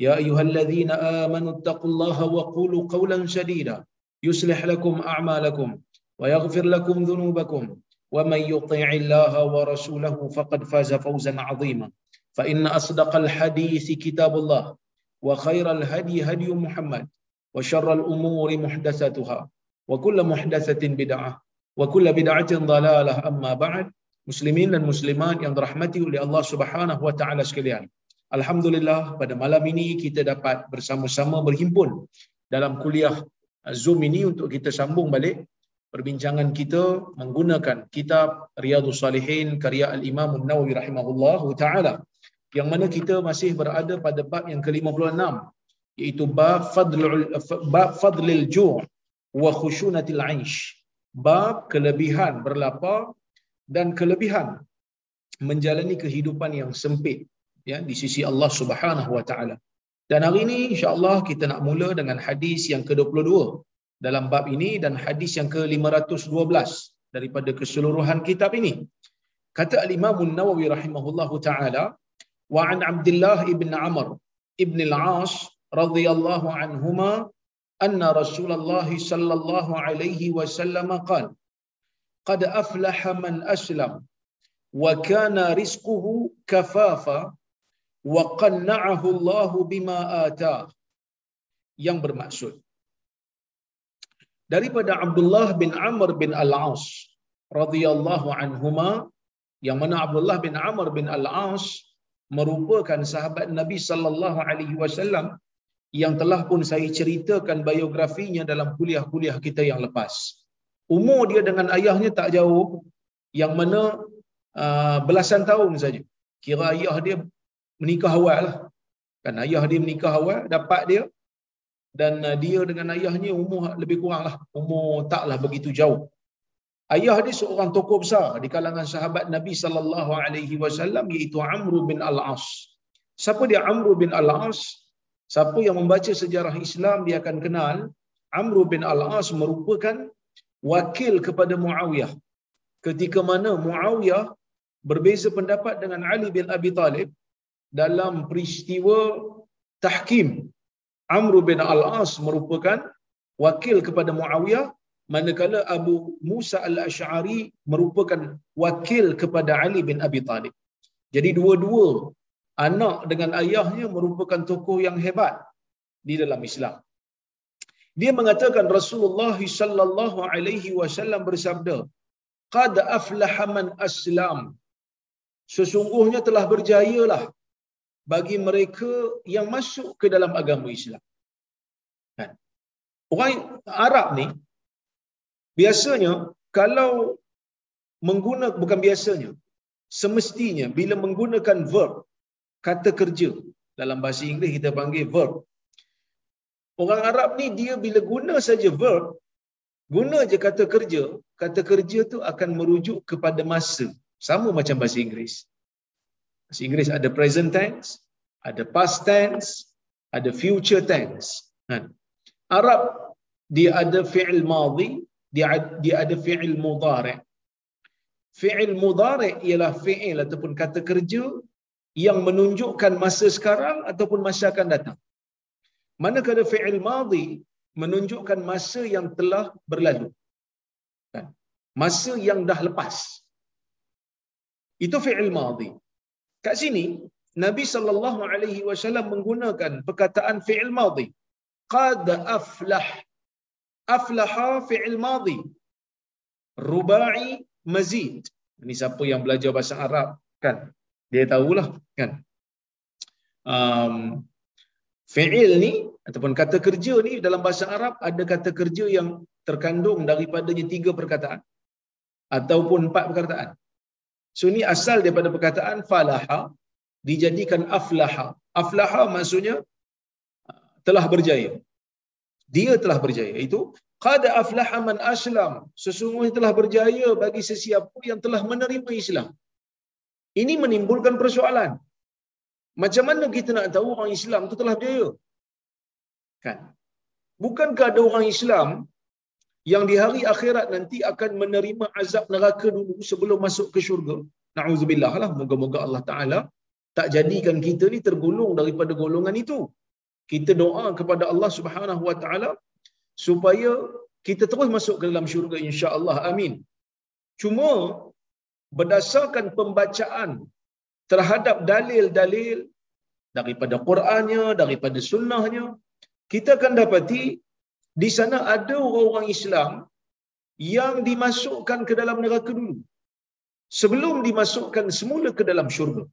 يا أيها الذين آمنوا اتقوا الله وقولوا قولا سديدا يصلح لكم أعمالكم ويغفر لكم ذنوبكم. ومن يطيع الله ورسوله فقد فاز فوزا عظيما. فإن أصدق الحديث كتاب الله وخير الهدي هدي محمد وشر الأمور محدثاتها وكل محدثة بدعة وكل بدعة ضلالة. أما بعد muslimin dan muslimat yang dirahmati oleh Allah Subhanahu wa taala sekalian. Alhamdulillah pada malam ini kita dapat bersama-sama berhimpun dalam kuliah Zoom ini untuk kita sambung balik perbincangan kita menggunakan kitab Riyadhus Salihin karya Al-Imam An-Nawawi rahimahullahu taala yang mana kita masih berada pada bab yang ke-56 iaitu bab fadlul bab fadlil ju' wa khushunatil 'aish. Bab kelebihan berlapar dan kelebihan menjalani kehidupan yang sempit ya di sisi Allah Subhanahu wa taala. Dan hari ini insya-Allah kita nak mula dengan hadis yang ke-22 dalam bab ini dan hadis yang ke-512 daripada keseluruhan kitab ini. Kata al-Imam An-Nawawi rahimahullahu taala wa an Abdullah ibn Amr ibn al-As radhiyallahu anhuma anna Rasulullah sallallahu alaihi wasallam qala قد أفلح من أسلم وكان رزقه كفافا wa qanna'ahu Allahu bima ata yang bermaksud daripada Abdullah bin Amr bin Al-As radhiyallahu anhuma yang mana Abdullah bin Amr bin Al-As merupakan sahabat Nabi sallallahu alaihi wasallam yang telah pun saya ceritakan biografinya dalam kuliah-kuliah kita yang lepas. Umur dia dengan ayahnya tak jauh yang mana uh, belasan tahun saja. Kira ayah dia menikah awal lah. Kan ayah dia menikah awal dapat dia. Dan uh, dia dengan ayahnya umur lebih kurang lah. Umur taklah begitu jauh. Ayah dia seorang tokoh besar di kalangan sahabat Nabi sallallahu alaihi wasallam iaitu Amr bin Al-As. Siapa dia? Amr bin Al-As. Siapa yang membaca sejarah Islam dia akan kenal. Amr bin Al-As merupakan wakil kepada Muawiyah. Ketika mana Muawiyah berbeza pendapat dengan Ali bin Abi Talib dalam peristiwa tahkim. Amr bin Al-As merupakan wakil kepada Muawiyah manakala Abu Musa Al-Ash'ari merupakan wakil kepada Ali bin Abi Talib. Jadi dua-dua anak dengan ayahnya merupakan tokoh yang hebat di dalam Islam. Dia mengatakan Rasulullah sallallahu alaihi wasallam bersabda qad aflaha man aslam. Sesungguhnya telah berjayalah bagi mereka yang masuk ke dalam agama Islam kan orang Arab ni biasanya kalau menggunakan bukan biasanya semestinya bila menggunakan verb kata kerja dalam bahasa Inggeris kita panggil verb Orang Arab ni dia bila guna saja verb, guna je kata kerja, kata kerja tu akan merujuk kepada masa. Sama macam bahasa Inggeris. Bahasa Inggeris ada present tense, ada past tense, ada future tense. Kan? Arab dia ada fi'il madhi, dia dia ada fi'il mudhari'. Fi'il mudhari' ialah fi'il ataupun kata kerja yang menunjukkan masa sekarang ataupun masa akan datang. Manakala fi'il madhi menunjukkan masa yang telah berlalu. Kan? Masa yang dah lepas. Itu fi'il madhi. Kat sini Nabi sallallahu alaihi wasallam menggunakan perkataan fi'il madhi. Qad aflah. aflaha fi'il madhi rubai mazid ini siapa yang belajar bahasa Arab kan dia tahulah kan um, fi'il ni ataupun kata kerja ni dalam bahasa Arab ada kata kerja yang terkandung daripadanya tiga perkataan ataupun empat perkataan. So ini asal daripada perkataan falaha dijadikan aflaha. Aflaha maksudnya telah berjaya. Dia telah berjaya. Itu qad aflaha man aslam. Sesungguhnya telah berjaya bagi sesiapa yang telah menerima Islam. Ini menimbulkan persoalan. Macam mana kita nak tahu orang Islam itu telah berjaya? Kan? Bukankah ada orang Islam yang di hari akhirat nanti akan menerima azab neraka dulu sebelum masuk ke syurga? Na'udzubillah lah. Moga-moga Allah Ta'ala tak jadikan kita ni tergolong daripada golongan itu. Kita doa kepada Allah Subhanahu Wa Ta'ala supaya kita terus masuk ke dalam syurga insya-Allah. Amin. Cuma berdasarkan pembacaan terhadap dalil-dalil daripada Qurannya, daripada sunnahnya, kita akan dapati di sana ada orang-orang Islam yang dimasukkan ke dalam neraka dulu. Sebelum dimasukkan semula ke dalam syurga.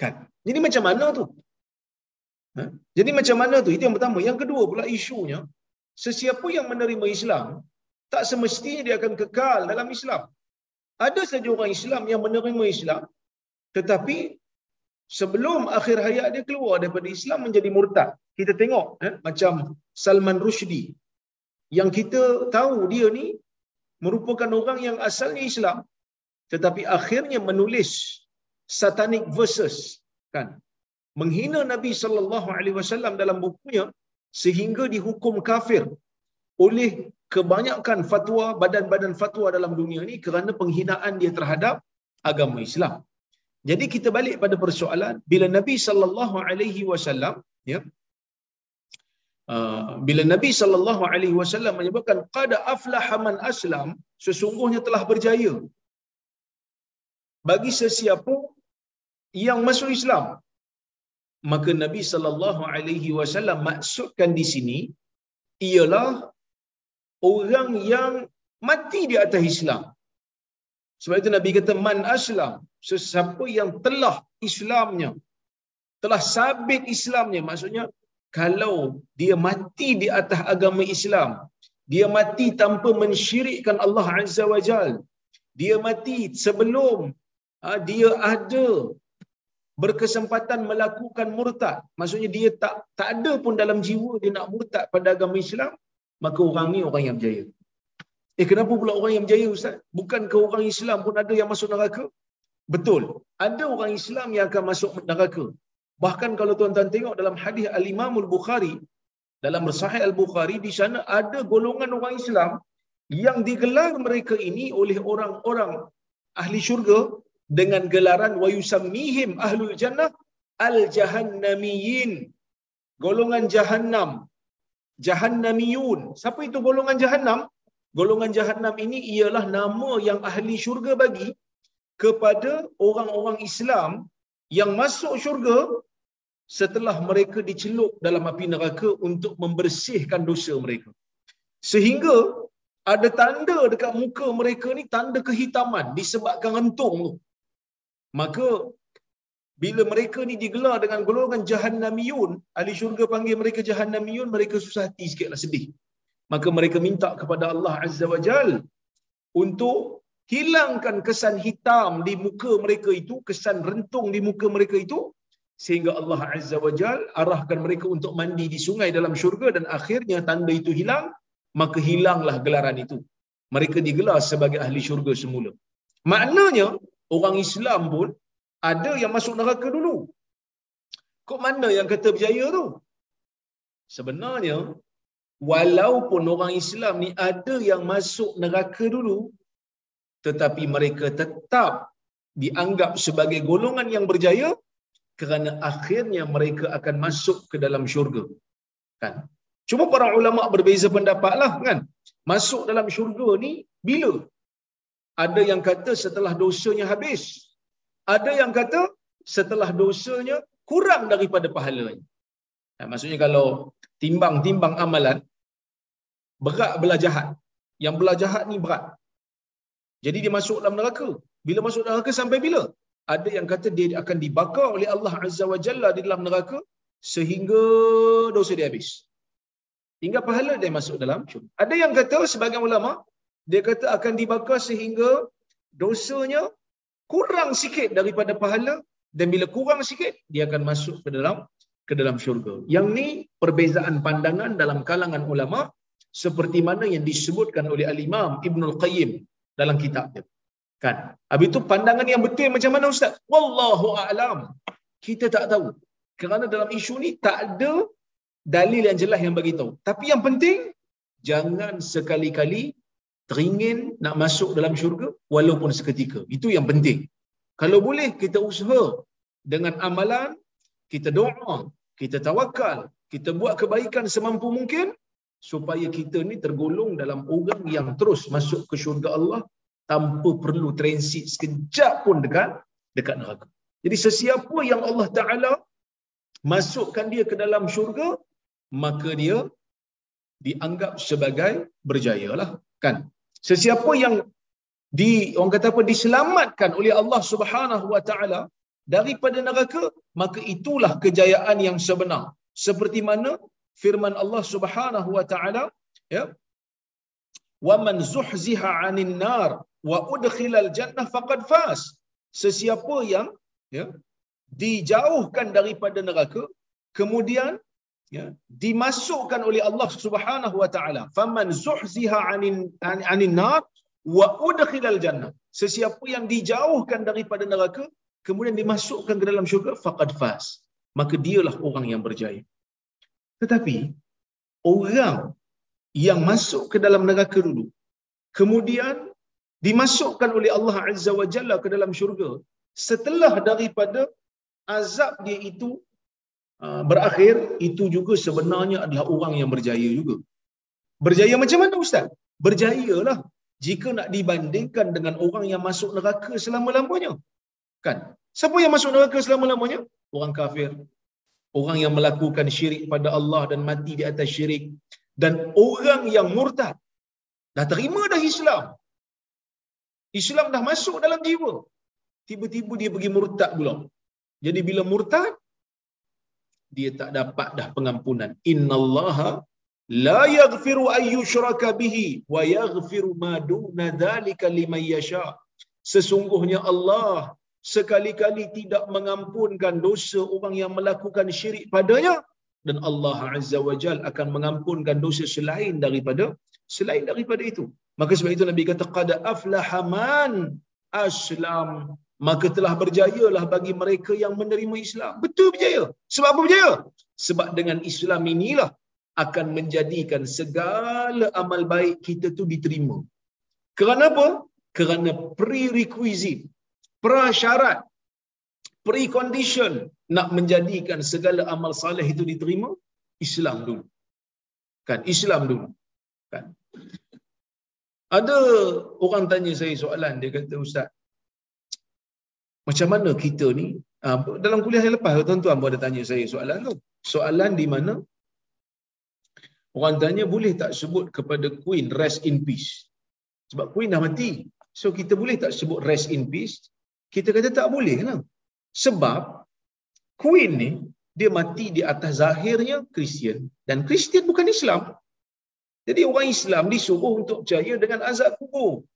Kan? Jadi macam mana tu? Ha? Jadi macam mana tu? Itu yang pertama. Yang kedua pula isunya, sesiapa yang menerima Islam, tak semestinya dia akan kekal dalam Islam. Ada saja orang Islam yang menerima Islam, tetapi sebelum akhir hayat dia keluar daripada Islam menjadi murtad. Kita tengok eh, macam Salman Rushdie yang kita tahu dia ni merupakan orang yang asalnya Islam tetapi akhirnya menulis satanic verses kan menghina Nabi sallallahu alaihi wasallam dalam bukunya sehingga dihukum kafir oleh kebanyakan fatwa badan-badan fatwa dalam dunia ni kerana penghinaan dia terhadap agama Islam. Jadi kita balik pada persoalan bila Nabi sallallahu alaihi wasallam ya bila Nabi sallallahu alaihi wasallam menyebutkan qad aflaha man aslam sesungguhnya telah berjaya bagi sesiapa yang masuk Islam. Maka Nabi sallallahu alaihi wasallam maksudkan di sini ialah orang yang mati di atas Islam. Sebab itu Nabi kata man aslam sesiapa yang telah Islamnya telah sabit Islamnya maksudnya kalau dia mati di atas agama Islam dia mati tanpa mensyirikkan Allah Azza wa Jal dia mati sebelum ha, dia ada berkesempatan melakukan murtad maksudnya dia tak tak ada pun dalam jiwa dia nak murtad pada agama Islam maka orang ni orang yang berjaya Eh kenapa pula orang yang berjaya Ustaz? Bukankah orang Islam pun ada yang masuk neraka? Betul. Ada orang Islam yang akan masuk neraka. Bahkan kalau tuan-tuan tengok dalam hadis Al-Imam Al-Bukhari, dalam Sahih Al-Bukhari, di sana ada golongan orang Islam yang digelar mereka ini oleh orang-orang ahli syurga dengan gelaran wa yusammihim ahlul jannah al-jahannamiyin. Golongan jahannam. Jahannamiyun. Siapa itu golongan jahannam? golongan jahanam ini ialah nama yang ahli syurga bagi kepada orang-orang Islam yang masuk syurga setelah mereka dicelup dalam api neraka untuk membersihkan dosa mereka. Sehingga ada tanda dekat muka mereka ni tanda kehitaman disebabkan rentung tu. Maka bila mereka ni digelar dengan golongan jahannamiyun, ahli syurga panggil mereka jahannamiyun, mereka susah hati sikitlah sedih maka mereka minta kepada Allah Azza wa Jal untuk hilangkan kesan hitam di muka mereka itu, kesan rentung di muka mereka itu, sehingga Allah Azza wa Jal arahkan mereka untuk mandi di sungai dalam syurga dan akhirnya tanda itu hilang, maka hilanglah gelaran itu. Mereka digelar sebagai ahli syurga semula. Maknanya, orang Islam pun ada yang masuk neraka dulu. Kok mana yang kata berjaya tu? Sebenarnya, walaupun orang Islam ni ada yang masuk neraka dulu tetapi mereka tetap dianggap sebagai golongan yang berjaya kerana akhirnya mereka akan masuk ke dalam syurga kan cuma para ulama berbeza pendapatlah kan masuk dalam syurga ni bila ada yang kata setelah dosanya habis ada yang kata setelah dosanya kurang daripada pahalanya nah, maksudnya kalau timbang-timbang amalan berat belah jahat. Yang belah jahat ni berat. Jadi dia masuk dalam neraka. Bila masuk neraka sampai bila? Ada yang kata dia akan dibakar oleh Allah Azza wa Jalla di dalam neraka sehingga dosa dia habis. Hingga pahala dia masuk dalam syurga. Ada yang kata sebagian ulama dia kata akan dibakar sehingga dosanya kurang sikit daripada pahala dan bila kurang sikit dia akan masuk ke dalam ke dalam syurga. Yang ni perbezaan pandangan dalam kalangan ulama seperti mana yang disebutkan oleh al-Imam Ibnul Qayyim dalam kitabnya. Kan? Habis itu pandangan yang betul macam mana ustaz? Wallahu a'lam. Kita tak tahu. Kerana dalam isu ni tak ada dalil yang jelas yang bagi tahu. Tapi yang penting jangan sekali-kali teringin nak masuk dalam syurga walaupun seketika. Itu yang penting. Kalau boleh kita usaha dengan amalan, kita doa, kita tawakal, kita buat kebaikan semampu mungkin supaya kita ni tergolong dalam orang yang terus masuk ke syurga Allah tanpa perlu transit sekejap pun dekat dekat neraka. Jadi sesiapa yang Allah Taala masukkan dia ke dalam syurga, maka dia dianggap sebagai berjaya lah kan sesiapa yang di orang kata apa diselamatkan oleh Allah Subhanahu wa taala daripada neraka maka itulah kejayaan yang sebenar seperti mana firman Allah Subhanahu wa taala ya wa man zuhziha 'anil nar wa udkhilal jannah faqad faz sesiapa yang ya dijauhkan daripada neraka kemudian ya dimasukkan oleh Allah Subhanahu wa taala faman zuhziha 'anil 'anil nar wa udkhilal jannah. Sesiapa yang dijauhkan daripada neraka kemudian dimasukkan ke dalam syurga faqad faz maka dialah orang yang berjaya. Tetapi orang yang masuk ke dalam neraka dulu kemudian dimasukkan oleh Allah Azza wa Jalla ke dalam syurga setelah daripada azab dia itu uh, berakhir itu juga sebenarnya adalah orang yang berjaya juga. Berjaya macam mana ustaz? Berjayalah jika nak dibandingkan dengan orang yang masuk neraka selama-lamanya. Kan? Siapa yang masuk neraka selama-lamanya? Orang kafir. Orang yang melakukan syirik pada Allah dan mati di atas syirik. Dan orang yang murtad. Dah terima dah Islam Islam dah masuk dalam jiwa tiba-tiba dia pergi murtad pula jadi bila murtad dia tak dapat dah pengampunan. Innallaha la yaghfiru ay yushraka bihi wa yaghfiru ma duna dzalika liman yasha. Sesungguhnya Allah sekali-kali tidak mengampunkan dosa orang yang melakukan syirik padanya dan Allah Azza wa Jal akan mengampunkan dosa selain daripada selain daripada itu. Maka sebab itu Nabi kata qad aflaha man aslam maka telah berjayalah bagi mereka yang menerima Islam. Betul berjaya. Sebab apa berjaya? Sebab dengan Islam inilah akan menjadikan segala amal baik kita tu diterima. Kerana apa? Kerana prerequisite, prasyarat, precondition nak menjadikan segala amal saleh itu diterima, Islam dulu. Kan? Islam dulu. Kan? Ada orang tanya saya soalan, dia kata, Ustaz, macam mana kita ni? Uh, dalam kuliah yang lepas tuan-tuan pun ada tanya saya soalan tu. Soalan di mana? Orang tanya boleh tak sebut kepada queen rest in peace? Sebab queen dah mati. So kita boleh tak sebut rest in peace? Kita kata tak boleh lah. Sebab queen ni dia mati di atas zahirnya Kristian. Dan Kristian bukan Islam jadi orang Islam disuruh untuk percaya dengan azab kubur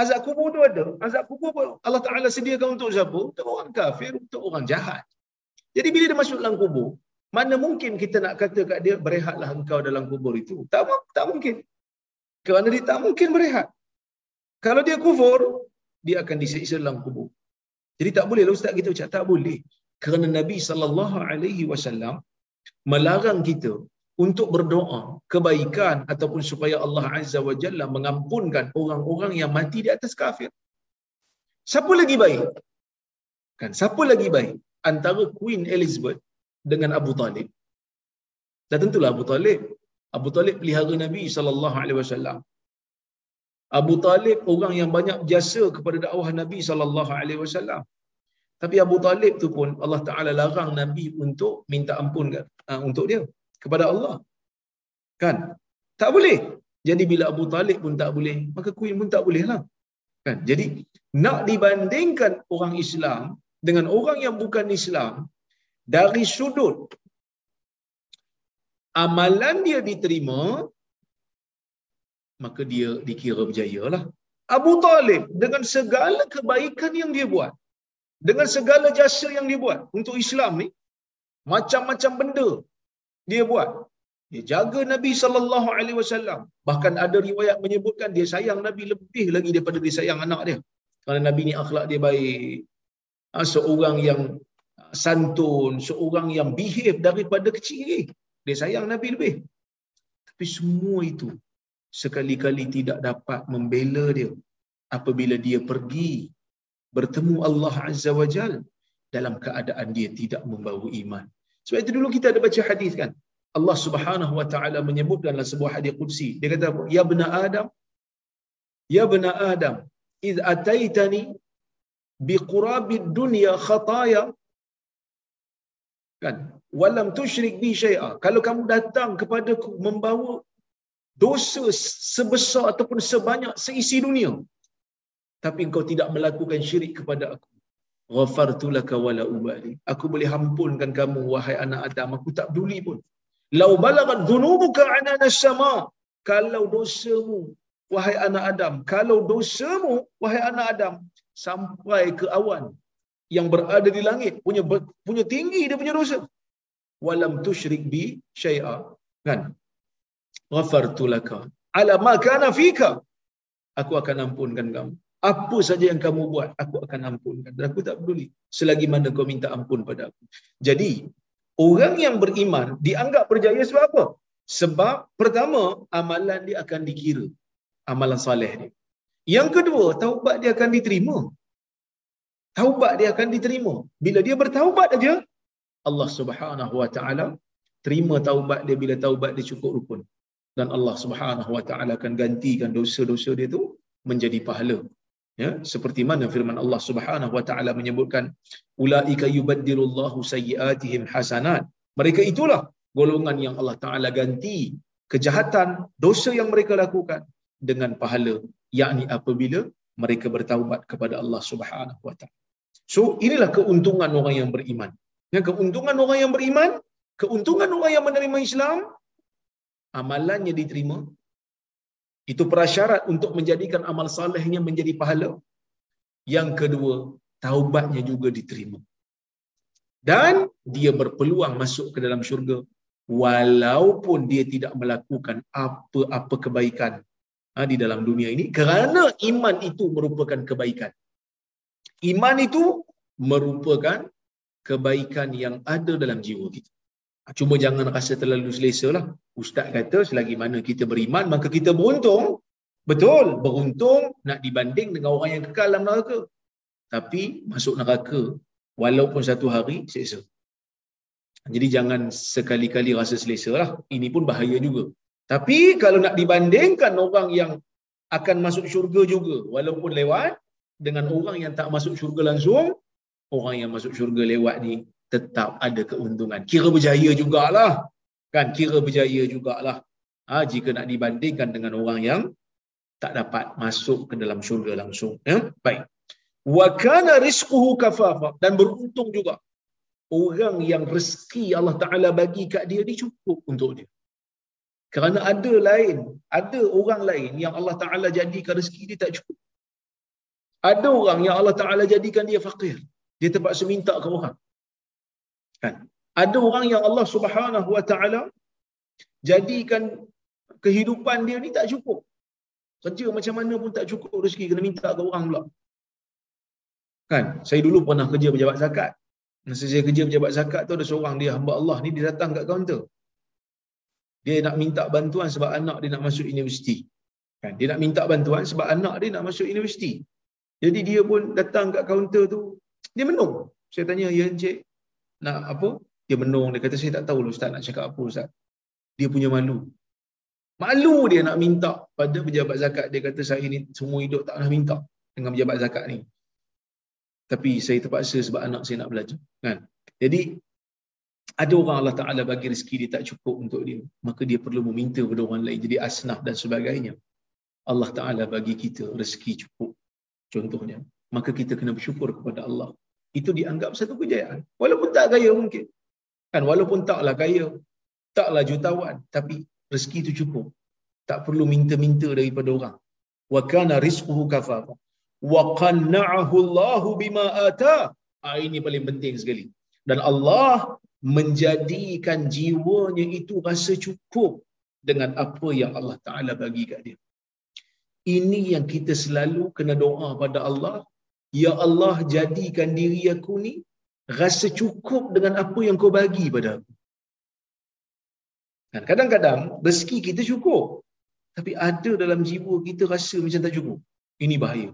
Azab kubur tu ada. Azab kubur pun Allah Ta'ala sediakan untuk siapa? Untuk orang kafir, untuk orang jahat. Jadi bila dia masuk dalam kubur, mana mungkin kita nak kata kat dia, berehatlah engkau dalam kubur itu? Tak, tak mungkin. Kerana dia tak mungkin berehat. Kalau dia kufur, dia akan disiksa dalam kubur. Jadi tak boleh lah Ustaz kita ucap, tak boleh. Kerana Nabi SAW melarang kita untuk berdoa kebaikan ataupun supaya Allah Azza wa Jalla mengampunkan orang-orang yang mati di atas kafir. Siapa lagi baik? Kan siapa lagi baik antara Queen Elizabeth dengan Abu Talib? Dan tentulah Abu Talib. Abu Talib pelihara Nabi sallallahu alaihi wasallam. Abu Talib orang yang banyak jasa kepada dakwah Nabi sallallahu alaihi wasallam. Tapi Abu Talib tu pun Allah Taala larang Nabi untuk minta ampun uh, untuk dia kepada Allah. Kan? Tak boleh. Jadi bila Abu Talib pun tak boleh, maka Queen pun tak boleh lah. Kan? Jadi nak dibandingkan orang Islam dengan orang yang bukan Islam dari sudut amalan dia diterima maka dia dikira berjaya lah. Abu Talib dengan segala kebaikan yang dia buat dengan segala jasa yang dia buat untuk Islam ni macam-macam benda dia buat. Dia jaga Nabi sallallahu alaihi wasallam. Bahkan ada riwayat menyebutkan dia sayang Nabi lebih lagi daripada dia sayang anak dia. Kerana Nabi ni akhlak dia baik ha, seorang yang santun seorang yang behave daripada kecil dia sayang Nabi lebih. Tapi semua itu sekali-kali tidak dapat membela dia. Apabila dia pergi bertemu Allah Azza wa Jal dalam keadaan dia tidak membawa iman. Sebab itu dulu kita ada baca hadis kan. Allah Subhanahu wa taala menyebut dalam sebuah hadis qudsi. Dia kata? Ya bena Adam. Ya bena Adam, id ataitani bi qurabid dunya khataya kan walam tusyrik bi syai'a kalau kamu datang kepadaku membawa dosa sebesar ataupun sebanyak seisi dunia tapi engkau tidak melakukan syirik kepada aku ghafartu laka wala ubali aku boleh ampunkan kamu wahai anak adam. Aku tak peduli pun. Lau balagat dhunubuka anana sama kalau dosamu wahai anak adam kalau dosamu wahai anak adam sampai ke awan yang berada di langit punya punya tinggi dia punya dosa. Walam tusyrik bi syai'a. Kan? Ghafartu laka. Ala ma kana fika. Aku akan ampunkan kamu apa saja yang kamu buat aku akan ampunkan. Dan aku tak peduli selagi mana kau minta ampun pada aku. Jadi orang yang beriman dianggap berjaya sebab apa? Sebab pertama amalan dia akan dikira amalan soleh dia. Yang kedua taubat dia akan diterima. Taubat dia akan diterima. Bila dia bertaubat aja Allah Subhanahu wa taala terima taubat dia bila taubat dia cukup rukun. Dan Allah Subhanahu wa taala akan gantikan dosa-dosa dia tu menjadi pahala ya seperti mana firman Allah Subhanahu wa taala menyebutkan ulaika yubaddilullahu sayyiatihim hasanat. Mereka itulah golongan yang Allah taala ganti kejahatan dosa yang mereka lakukan dengan pahala yakni apabila mereka bertaubat kepada Allah Subhanahu wa taala. So inilah keuntungan orang yang beriman. Ya keuntungan orang yang beriman keuntungan orang yang menerima Islam amalannya diterima itu prasyarat untuk menjadikan amal salehnya menjadi pahala. Yang kedua, taubatnya juga diterima. Dan dia berpeluang masuk ke dalam syurga walaupun dia tidak melakukan apa-apa kebaikan ha, di dalam dunia ini kerana iman itu merupakan kebaikan. Iman itu merupakan kebaikan yang ada dalam jiwa kita. Cuma jangan rasa terlalu selesa lah. Ustaz kata selagi mana kita beriman, maka kita beruntung. Betul, beruntung nak dibanding dengan orang yang kekal dalam neraka. Tapi masuk neraka, walaupun satu hari, selesa. Jadi jangan sekali-kali rasa selesa lah. Ini pun bahaya juga. Tapi kalau nak dibandingkan orang yang akan masuk syurga juga, walaupun lewat, dengan orang yang tak masuk syurga langsung, orang yang masuk syurga lewat ni tetap ada keuntungan. Kira berjaya jugalah. Kan kira berjaya jugalah. Ha, jika nak dibandingkan dengan orang yang tak dapat masuk ke dalam syurga langsung. Ya? Baik. Wa kana rizquhu kafafa dan beruntung juga. Orang yang rezeki Allah Taala bagi kat dia ni cukup untuk dia. Kerana ada lain, ada orang lain yang Allah Taala jadikan rezeki dia tak cukup. Ada orang yang Allah Taala jadikan dia fakir. Dia terpaksa minta ke orang. Kan? Ada orang yang Allah Subhanahu Wa Taala jadikan kehidupan dia ni tak cukup. Kerja macam mana pun tak cukup rezeki kena minta ke orang pula. Kan? Saya dulu pernah kerja pejabat zakat. Masa saya kerja pejabat zakat tu ada seorang dia hamba Allah ni dia datang kat kaunter. Dia nak minta bantuan sebab anak dia nak masuk universiti. Kan? Dia nak minta bantuan sebab anak dia nak masuk universiti. Jadi dia pun datang kat kaunter tu, dia menung. Saya tanya, ya encik, nak apa dia menung dia kata saya tak tahu ustaz nak cakap apa ustaz dia punya malu malu dia nak minta pada pejabat zakat dia kata saya ni semua hidup tak pernah minta dengan pejabat zakat ni tapi saya terpaksa sebab anak saya nak belajar kan jadi ada orang Allah Ta'ala bagi rezeki dia tak cukup untuk dia. Maka dia perlu meminta kepada orang lain. Jadi asnaf dan sebagainya. Allah Ta'ala bagi kita rezeki cukup. Contohnya. Maka kita kena bersyukur kepada Allah. Itu dianggap satu kejayaan. Walaupun tak kaya mungkin. Kan walaupun taklah kaya. Taklah jutawan. Tapi rezeki itu cukup. Tak perlu minta-minta daripada orang. Wa kana rizquhu kafafa. Wa qanna'ahu Allahu bima ata. Ah, ini paling penting sekali. Dan Allah menjadikan jiwanya itu rasa cukup dengan apa yang Allah Ta'ala bagi kat dia. Ini yang kita selalu kena doa pada Allah. Ya Allah jadikan diri aku ni rasa cukup dengan apa yang kau bagi pada aku. Kan kadang-kadang rezeki kita cukup. Tapi ada dalam jiwa kita rasa macam tak cukup. Ini bahaya.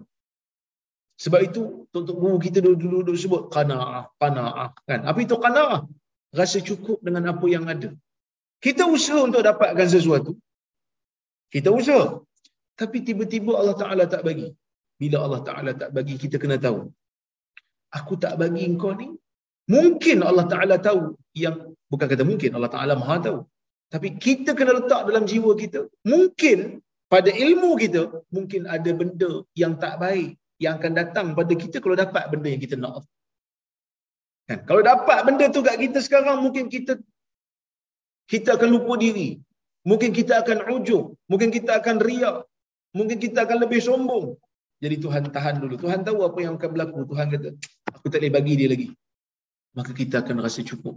Sebab itu untuk guru kita dulu-dulu sebut qanaah, qanaah kan. Apa itu qanaah? Rasa cukup dengan apa yang ada. Kita usaha untuk dapatkan sesuatu. Kita usaha. Tapi tiba-tiba Allah Taala tak bagi. Bila Allah Taala tak bagi kita kena tahu. Aku tak bagi engkau ni. Mungkin Allah Taala tahu yang bukan kata mungkin Allah Taala Maha tahu. Tapi kita kena letak dalam jiwa kita. Mungkin pada ilmu kita mungkin ada benda yang tak baik yang akan datang pada kita kalau dapat benda yang kita nak. Kan? Kalau dapat benda tu kat kita sekarang, mungkin kita kita akan lupa diri. Mungkin kita akan ujub. Mungkin kita akan riak. Mungkin kita akan lebih sombong. Jadi Tuhan tahan dulu. Tuhan tahu apa yang akan berlaku. Tuhan kata, aku tak boleh bagi dia lagi. Maka kita akan rasa cukup.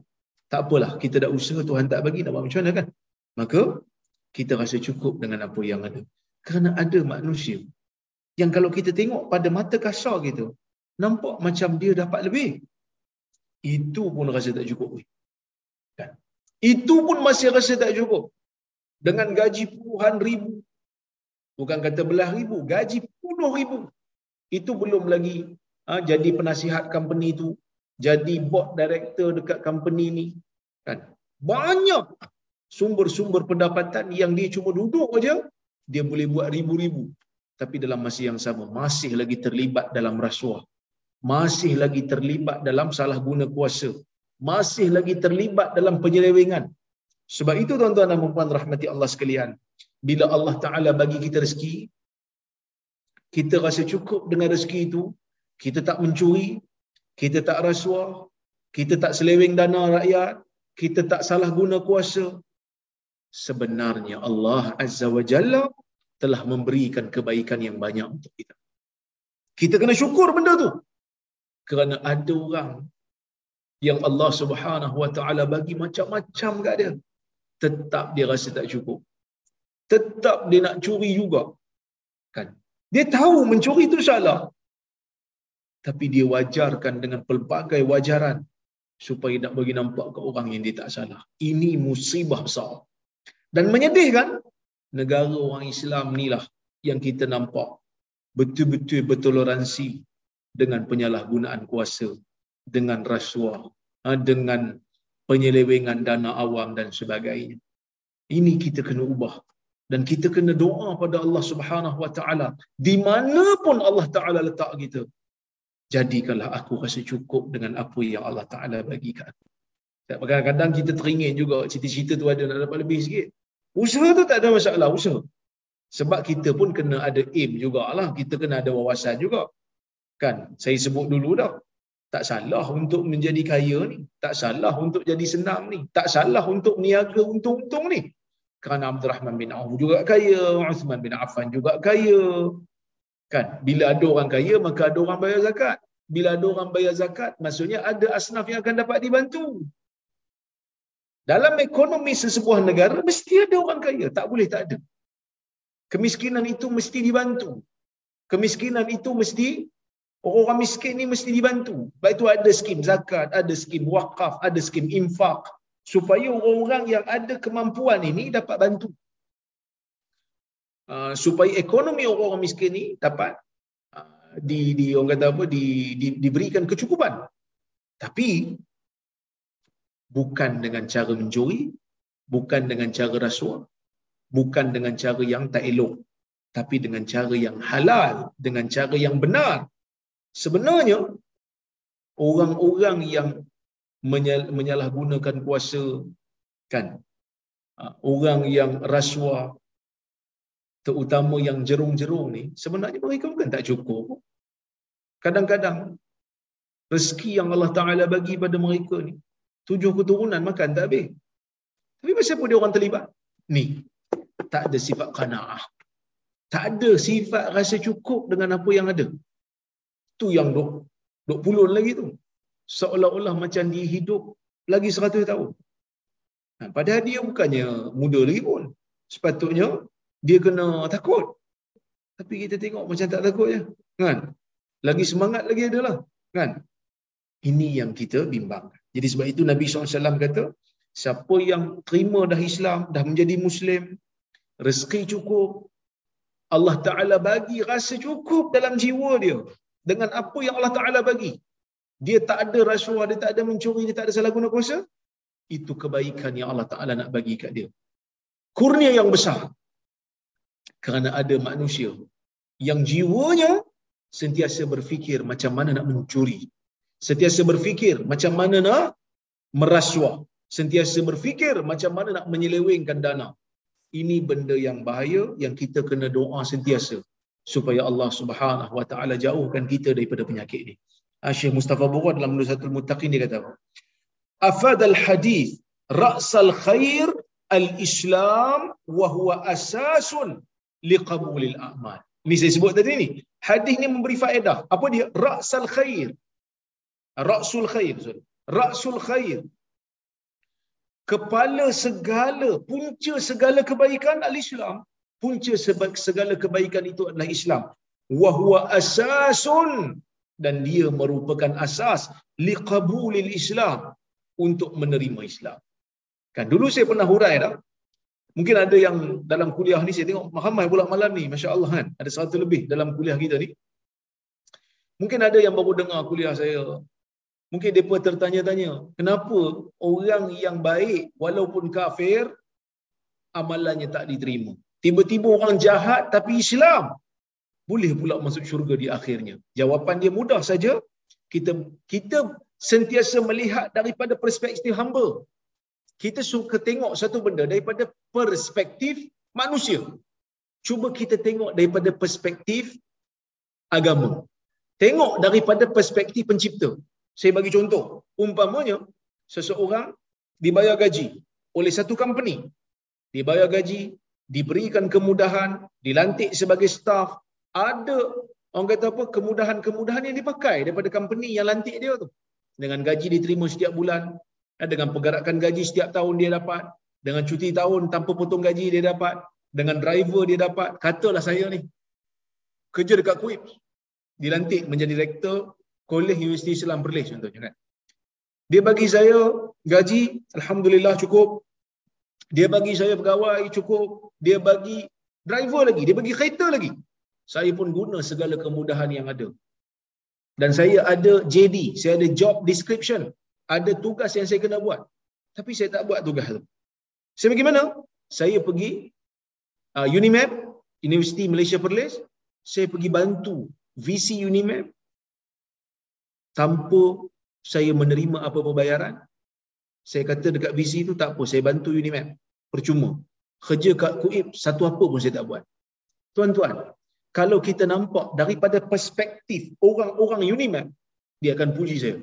Tak apalah, kita dah usaha Tuhan tak bagi, nak buat macam mana kan? Maka, kita rasa cukup dengan apa yang ada. Kerana ada manusia yang kalau kita tengok pada mata kasar kita, nampak macam dia dapat lebih. Itu pun rasa tak cukup. Kan? Itu pun masih rasa tak cukup. Dengan gaji puluhan ribu. Bukan kata belah ribu, gaji ribu. Itu belum lagi ha, jadi penasihat company tu, jadi board director dekat company ni. Kan? Banyak sumber-sumber pendapatan yang dia cuma duduk aja, dia boleh buat ribu-ribu tapi dalam masa yang sama masih lagi terlibat dalam rasuah masih lagi terlibat dalam salah guna kuasa masih lagi terlibat dalam penyelewengan sebab itu tuan-tuan dan puan rahmati Allah sekalian bila Allah taala bagi kita rezeki kita rasa cukup dengan rezeki itu kita tak mencuri kita tak rasuah kita tak seleweng dana rakyat kita tak salah guna kuasa sebenarnya Allah azza wa jalla telah memberikan kebaikan yang banyak untuk kita. Kita kena syukur benda tu. Kerana ada orang yang Allah Subhanahu Wa Taala bagi macam-macam kat dia. Tetap dia rasa tak cukup. Tetap dia nak curi juga. Kan? Dia tahu mencuri itu salah. Tapi dia wajarkan dengan pelbagai wajaran supaya nak bagi nampak ke orang yang dia tak salah. Ini musibah besar. Dan menyedihkan, negara orang Islam ni lah yang kita nampak betul-betul bertoleransi dengan penyalahgunaan kuasa, dengan rasuah, ha, dengan penyelewengan dana awam dan sebagainya. Ini kita kena ubah dan kita kena doa pada Allah Subhanahu Wa Taala di mana pun Allah Taala letak kita. Jadikanlah aku rasa cukup dengan apa yang Allah Taala bagikan. Kadang-kadang kita teringin juga cita-cita tu ada nak dapat lebih sikit. Usaha tu tak ada masalah, usaha. Sebab kita pun kena ada aim jugalah. Kita kena ada wawasan juga. Kan? Saya sebut dulu dah. Tak salah untuk menjadi kaya ni. Tak salah untuk jadi senang ni. Tak salah untuk niaga untung-untung ni. Kerana Abdul Rahman bin Auf juga kaya. Uthman bin Affan juga kaya. Kan? Bila ada orang kaya, maka ada orang bayar zakat. Bila ada orang bayar zakat, maksudnya ada asnaf yang akan dapat dibantu. Dalam ekonomi sesebuah negara, mesti ada orang kaya. Tak boleh tak ada. Kemiskinan itu mesti dibantu. Kemiskinan itu mesti, orang miskin ni mesti dibantu. Baik itu ada skim zakat, ada skim wakaf, ada skim infak. Supaya orang-orang yang ada kemampuan ini dapat bantu. Uh, supaya ekonomi orang-orang miskin ni dapat uh, di, di orang kata apa di, di, diberikan kecukupan. Tapi bukan dengan cara mencuri, bukan dengan cara rasuah, bukan dengan cara yang tak elok, tapi dengan cara yang halal, dengan cara yang benar. Sebenarnya, orang-orang yang menyalahgunakan kuasa kan? Ha, orang yang rasuah terutama yang jerung-jerung ni sebenarnya mereka bukan tak cukup. Kadang-kadang rezeki yang Allah Ta'ala bagi pada mereka ni tujuh keturunan makan tak habis. Tapi pasal apa dia orang terlibat? Ni tak ada sifat kana'ah tak ada sifat rasa cukup dengan apa yang ada. Tu yang duk, duk pulun lagi tu seolah-olah macam dia hidup lagi seratus tahun. Ha, padahal dia bukannya muda lagi pun. Sepatutnya dia kena takut. Tapi kita tengok macam tak takut je kan? Lagi semangat lagi adalah kan? Ini yang kita bimbang jadi sebab itu Nabi SAW kata siapa yang terima dah Islam dah menjadi Muslim rezeki cukup Allah Ta'ala bagi rasa cukup dalam jiwa dia dengan apa yang Allah Ta'ala bagi. Dia tak ada rasuah, dia tak ada mencuri, dia tak ada salah guna kuasa. Itu kebaikan yang Allah Ta'ala nak bagi kat dia. Kurnia yang besar. Kerana ada manusia yang jiwanya sentiasa berfikir macam mana nak mencuri. Sentiasa berfikir macam mana nak merasuah. Sentiasa berfikir macam mana nak menyelewengkan dana ini benda yang bahaya yang kita kena doa sentiasa supaya Allah Subhanahu wa taala jauhkan kita daripada penyakit ini. Ah, Syekh Mustafa Bukhari dalam Nusatul Muttaqin dia kata apa? Afad al-hadith ra'sal khair al-Islam wa huwa asasun liqabulil a'mal. Ini saya sebut tadi ni. Hadis ni memberi faedah. Apa dia? Ra'sal khair. Ra'sul khair. Sorry. Ra'sul khair kepala segala punca segala kebaikan al-Islam punca segala kebaikan itu adalah Islam wa huwa asasun dan dia merupakan asas liqabulil Islam untuk menerima Islam. Kan dulu saya pernah hurai dah. Mungkin ada yang dalam kuliah ni saya tengok Muhammad pula malam ni masya-Allah kan? Ada satu lebih dalam kuliah kita ni. Mungkin ada yang baru dengar kuliah saya. Mungkin mereka tertanya-tanya, kenapa orang yang baik walaupun kafir, amalannya tak diterima. Tiba-tiba orang jahat tapi Islam, boleh pula masuk syurga di akhirnya. Jawapan dia mudah saja. Kita kita sentiasa melihat daripada perspektif hamba. Kita suka tengok satu benda daripada perspektif manusia. Cuba kita tengok daripada perspektif agama. Tengok daripada perspektif pencipta. Saya bagi contoh. Umpamanya, seseorang dibayar gaji oleh satu company. Dibayar gaji, diberikan kemudahan, dilantik sebagai staff. Ada orang kata apa kemudahan-kemudahan yang dipakai daripada company yang lantik dia tu. Dengan gaji diterima setiap bulan, eh, dengan pergerakan gaji setiap tahun dia dapat, dengan cuti tahun tanpa potong gaji dia dapat, dengan driver dia dapat. Katalah saya ni kerja dekat Kuip, dilantik menjadi direktor Kolej Universiti Islam Perlis contohnya kan. Dia bagi saya gaji alhamdulillah cukup. Dia bagi saya pegawai cukup. Dia bagi driver lagi, dia bagi kereta lagi. Saya pun guna segala kemudahan yang ada. Dan saya ada JD, saya ada job description, ada tugas yang saya kena buat. Tapi saya tak buat tugas tu. Saya pergi mana? Saya pergi uh, Unimap, Universiti Malaysia Perlis. Saya pergi bantu VC Unimap tanpa saya menerima apa-apa bayaran. Saya kata dekat VC tu tak apa, saya bantu Unimap. Percuma. Kerja kat Kuib, satu apa pun saya tak buat. Tuan-tuan, kalau kita nampak daripada perspektif orang-orang Unimap, dia akan puji saya.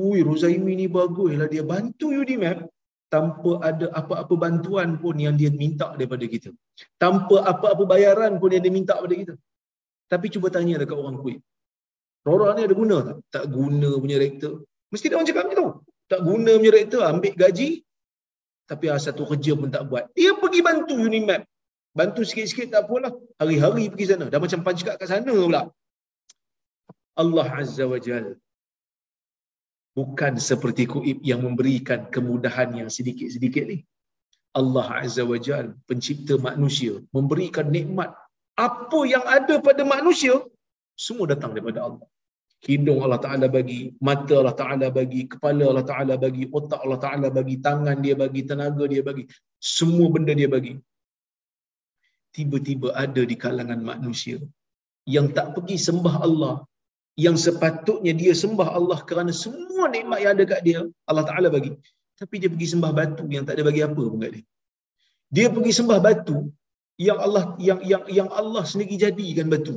Ui, Rozaimi ni bagus lah. Dia bantu Unimap tanpa ada apa-apa bantuan pun yang dia minta daripada kita. Tanpa apa-apa bayaran pun yang dia minta daripada kita. Tapi cuba tanya dekat orang Kuib. Rora ni ada guna tak? Tak guna punya rektor. Mesti dia orang cakap macam tu. Tak guna punya rektor, ambil gaji, tapi satu kerja pun tak buat. Dia pergi bantu Unimap. Bantu sikit-sikit tak apalah. Hari-hari pergi sana. Dah macam panjkat kat sana pula. Allah Azza wa Jal. Bukan seperti Kuib yang memberikan kemudahan yang sedikit-sedikit ni. Allah Azza wa Jal, pencipta manusia, memberikan nikmat. Apa yang ada pada manusia, semua datang daripada Allah. Hidung Allah Ta'ala bagi, mata Allah Ta'ala bagi, kepala Allah Ta'ala bagi, otak Allah Ta'ala bagi, tangan dia bagi, tenaga dia bagi. Semua benda dia bagi. Tiba-tiba ada di kalangan manusia. Yang tak pergi sembah Allah, yang sepatutnya dia sembah Allah kerana semua nikmat yang ada kat dia Allah Taala bagi. Tapi dia pergi sembah batu yang tak ada bagi apa pun kat dia. Dia pergi sembah batu yang Allah yang yang yang Allah sendiri jadikan batu.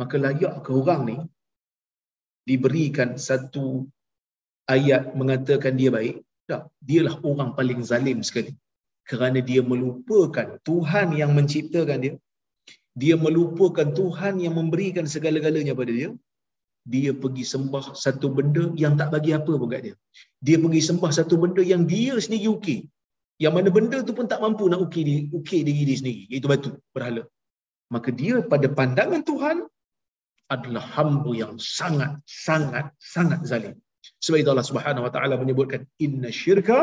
Maka layak ke orang ni diberikan satu ayat mengatakan dia baik? Tak. Dialah orang paling zalim sekali kerana dia melupakan Tuhan yang menciptakan dia. Dia melupakan Tuhan yang memberikan segala-galanya pada dia. Dia pergi sembah satu benda yang tak bagi apa pun kat dia. Dia pergi sembah satu benda yang dia sendiri ukir. Yang mana benda tu pun tak mampu nak ukir, ukir diri dia sendiri. Iaitu batu berhala. Maka dia pada pandangan Tuhan adalah hamba yang sangat sangat sangat zalim. Sebab itu Allah Subhanahu wa taala menyebutkan inna syirka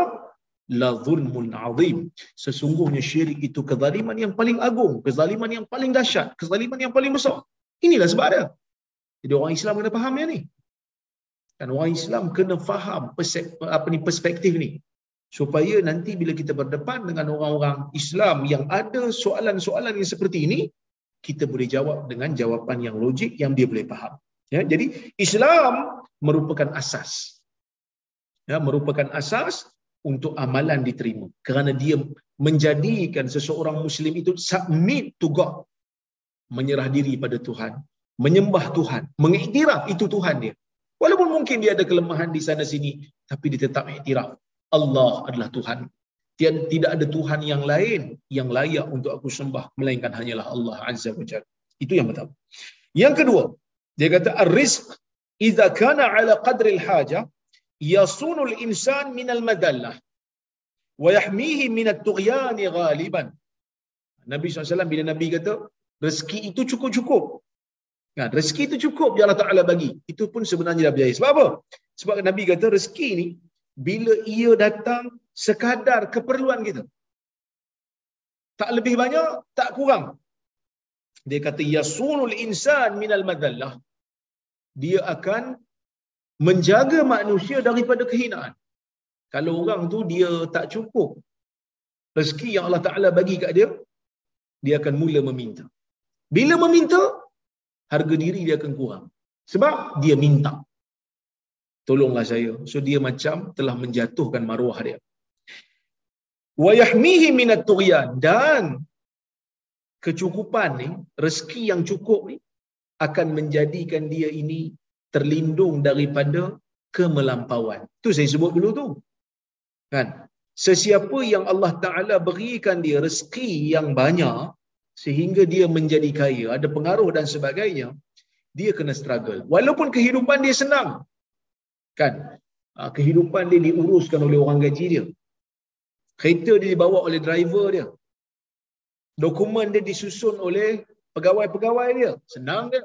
la zulmun azim. Sesungguhnya syirik itu kezaliman yang paling agung kezaliman yang paling dahsyat kezaliman yang paling besar. Inilah sebab dia. Jadi orang Islam kena faham yang ni. Dan orang Islam kena faham apa ni perspektif ni. Supaya nanti bila kita berdepan dengan orang-orang Islam yang ada soalan-soalan yang seperti ini kita boleh jawab dengan jawapan yang logik yang dia boleh faham. Ya jadi Islam merupakan asas. Ya merupakan asas untuk amalan diterima. Kerana dia menjadikan seseorang muslim itu submit to God. Menyerah diri pada Tuhan menyembah Tuhan mengiktiraf itu Tuhan dia. Walaupun mungkin dia ada kelemahan di sana sini tapi dia tetap iktiraf. Allah adalah Tuhan. Tiada, tidak ada Tuhan yang lain yang layak untuk aku sembah melainkan hanyalah Allah Azza wa Jalla. Itu yang pertama. Yang kedua dia kata ar-rizq idza kana ala qadri al-haja yasunu al-insan min al-madallah wa yahmihi min at-tughyan ghaliban. Nabi SAW bila Nabi kata rezeki itu cukup-cukup. Kan? Rezeki itu cukup yang Allah Taala bagi. Itu pun sebenarnya dah biasa sebab apa? Sebab Nabi kata rezeki ni bila ia datang sekadar keperluan kita. Tak lebih banyak tak kurang. Dia kata yasunul insan minal madallah. Dia akan menjaga manusia daripada kehinaan. Kalau orang tu dia tak cukup rezeki yang Allah Ta'ala bagi kat dia, dia akan mula meminta. Bila meminta, harga diri dia akan kurang. Sebab dia minta. Tolonglah saya. So dia macam telah menjatuhkan maruah dia. Wa yahmihi minat. Dan kecukupan ni, rezeki yang cukup ni, akan menjadikan dia ini terlindung daripada kemelampauan. Tu saya sebut dulu tu. Kan? Sesiapa yang Allah Taala berikan dia rezeki yang banyak sehingga dia menjadi kaya, ada pengaruh dan sebagainya, dia kena struggle. Walaupun kehidupan dia senang. Kan? Ha, kehidupan dia diuruskan oleh orang gaji dia. Kereta dia dibawa oleh driver dia. Dokumen dia disusun oleh pegawai-pegawai dia. Senang dia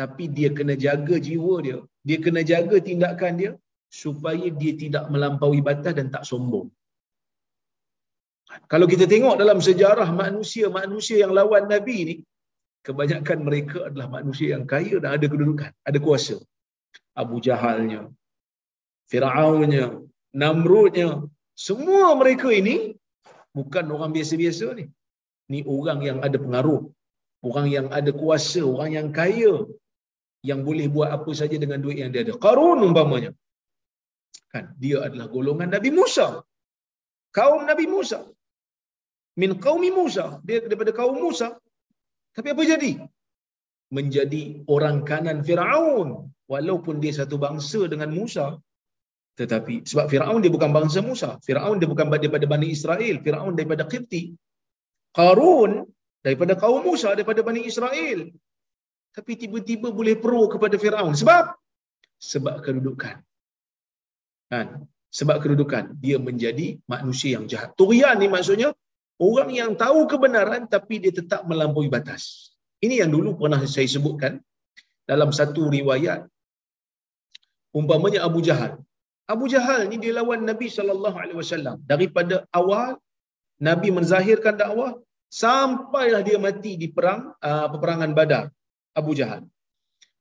tapi dia kena jaga jiwa dia. Dia kena jaga tindakan dia supaya dia tidak melampaui batas dan tak sombong. Kalau kita tengok dalam sejarah manusia-manusia yang lawan nabi ni kebanyakan mereka adalah manusia yang kaya dan ada kedudukan ada kuasa. Abu Jahalnya Firaunnya Namrudnya semua mereka ini bukan orang biasa-biasa ni. Ni orang yang ada pengaruh orang yang ada kuasa orang yang kaya yang boleh buat apa saja dengan duit yang dia ada. Qarun umpamanya. Kan dia adalah golongan Nabi Musa. Kaum Nabi Musa. Min qaumi Musa, dia daripada kaum Musa. Tapi apa jadi? Menjadi orang kanan Firaun walaupun dia satu bangsa dengan Musa. Tetapi sebab Firaun dia bukan bangsa Musa. Firaun dia bukan daripada Bani Israel, Firaun daripada Qibti. Qarun daripada kaum Musa daripada Bani Israel tapi tiba-tiba boleh pro kepada Firaun. Sebab? Sebab kedudukan. Kan? Sebab kedudukan. Dia menjadi manusia yang jahat. Turian ni maksudnya orang yang tahu kebenaran tapi dia tetap melampaui batas. Ini yang dulu pernah saya sebutkan dalam satu riwayat. Umpamanya Abu Jahal. Abu Jahal ni dia lawan Nabi sallallahu alaihi wasallam. Daripada awal Nabi menzahirkan dakwah sampailah dia mati di perang uh, peperangan Badar Abu Jahal.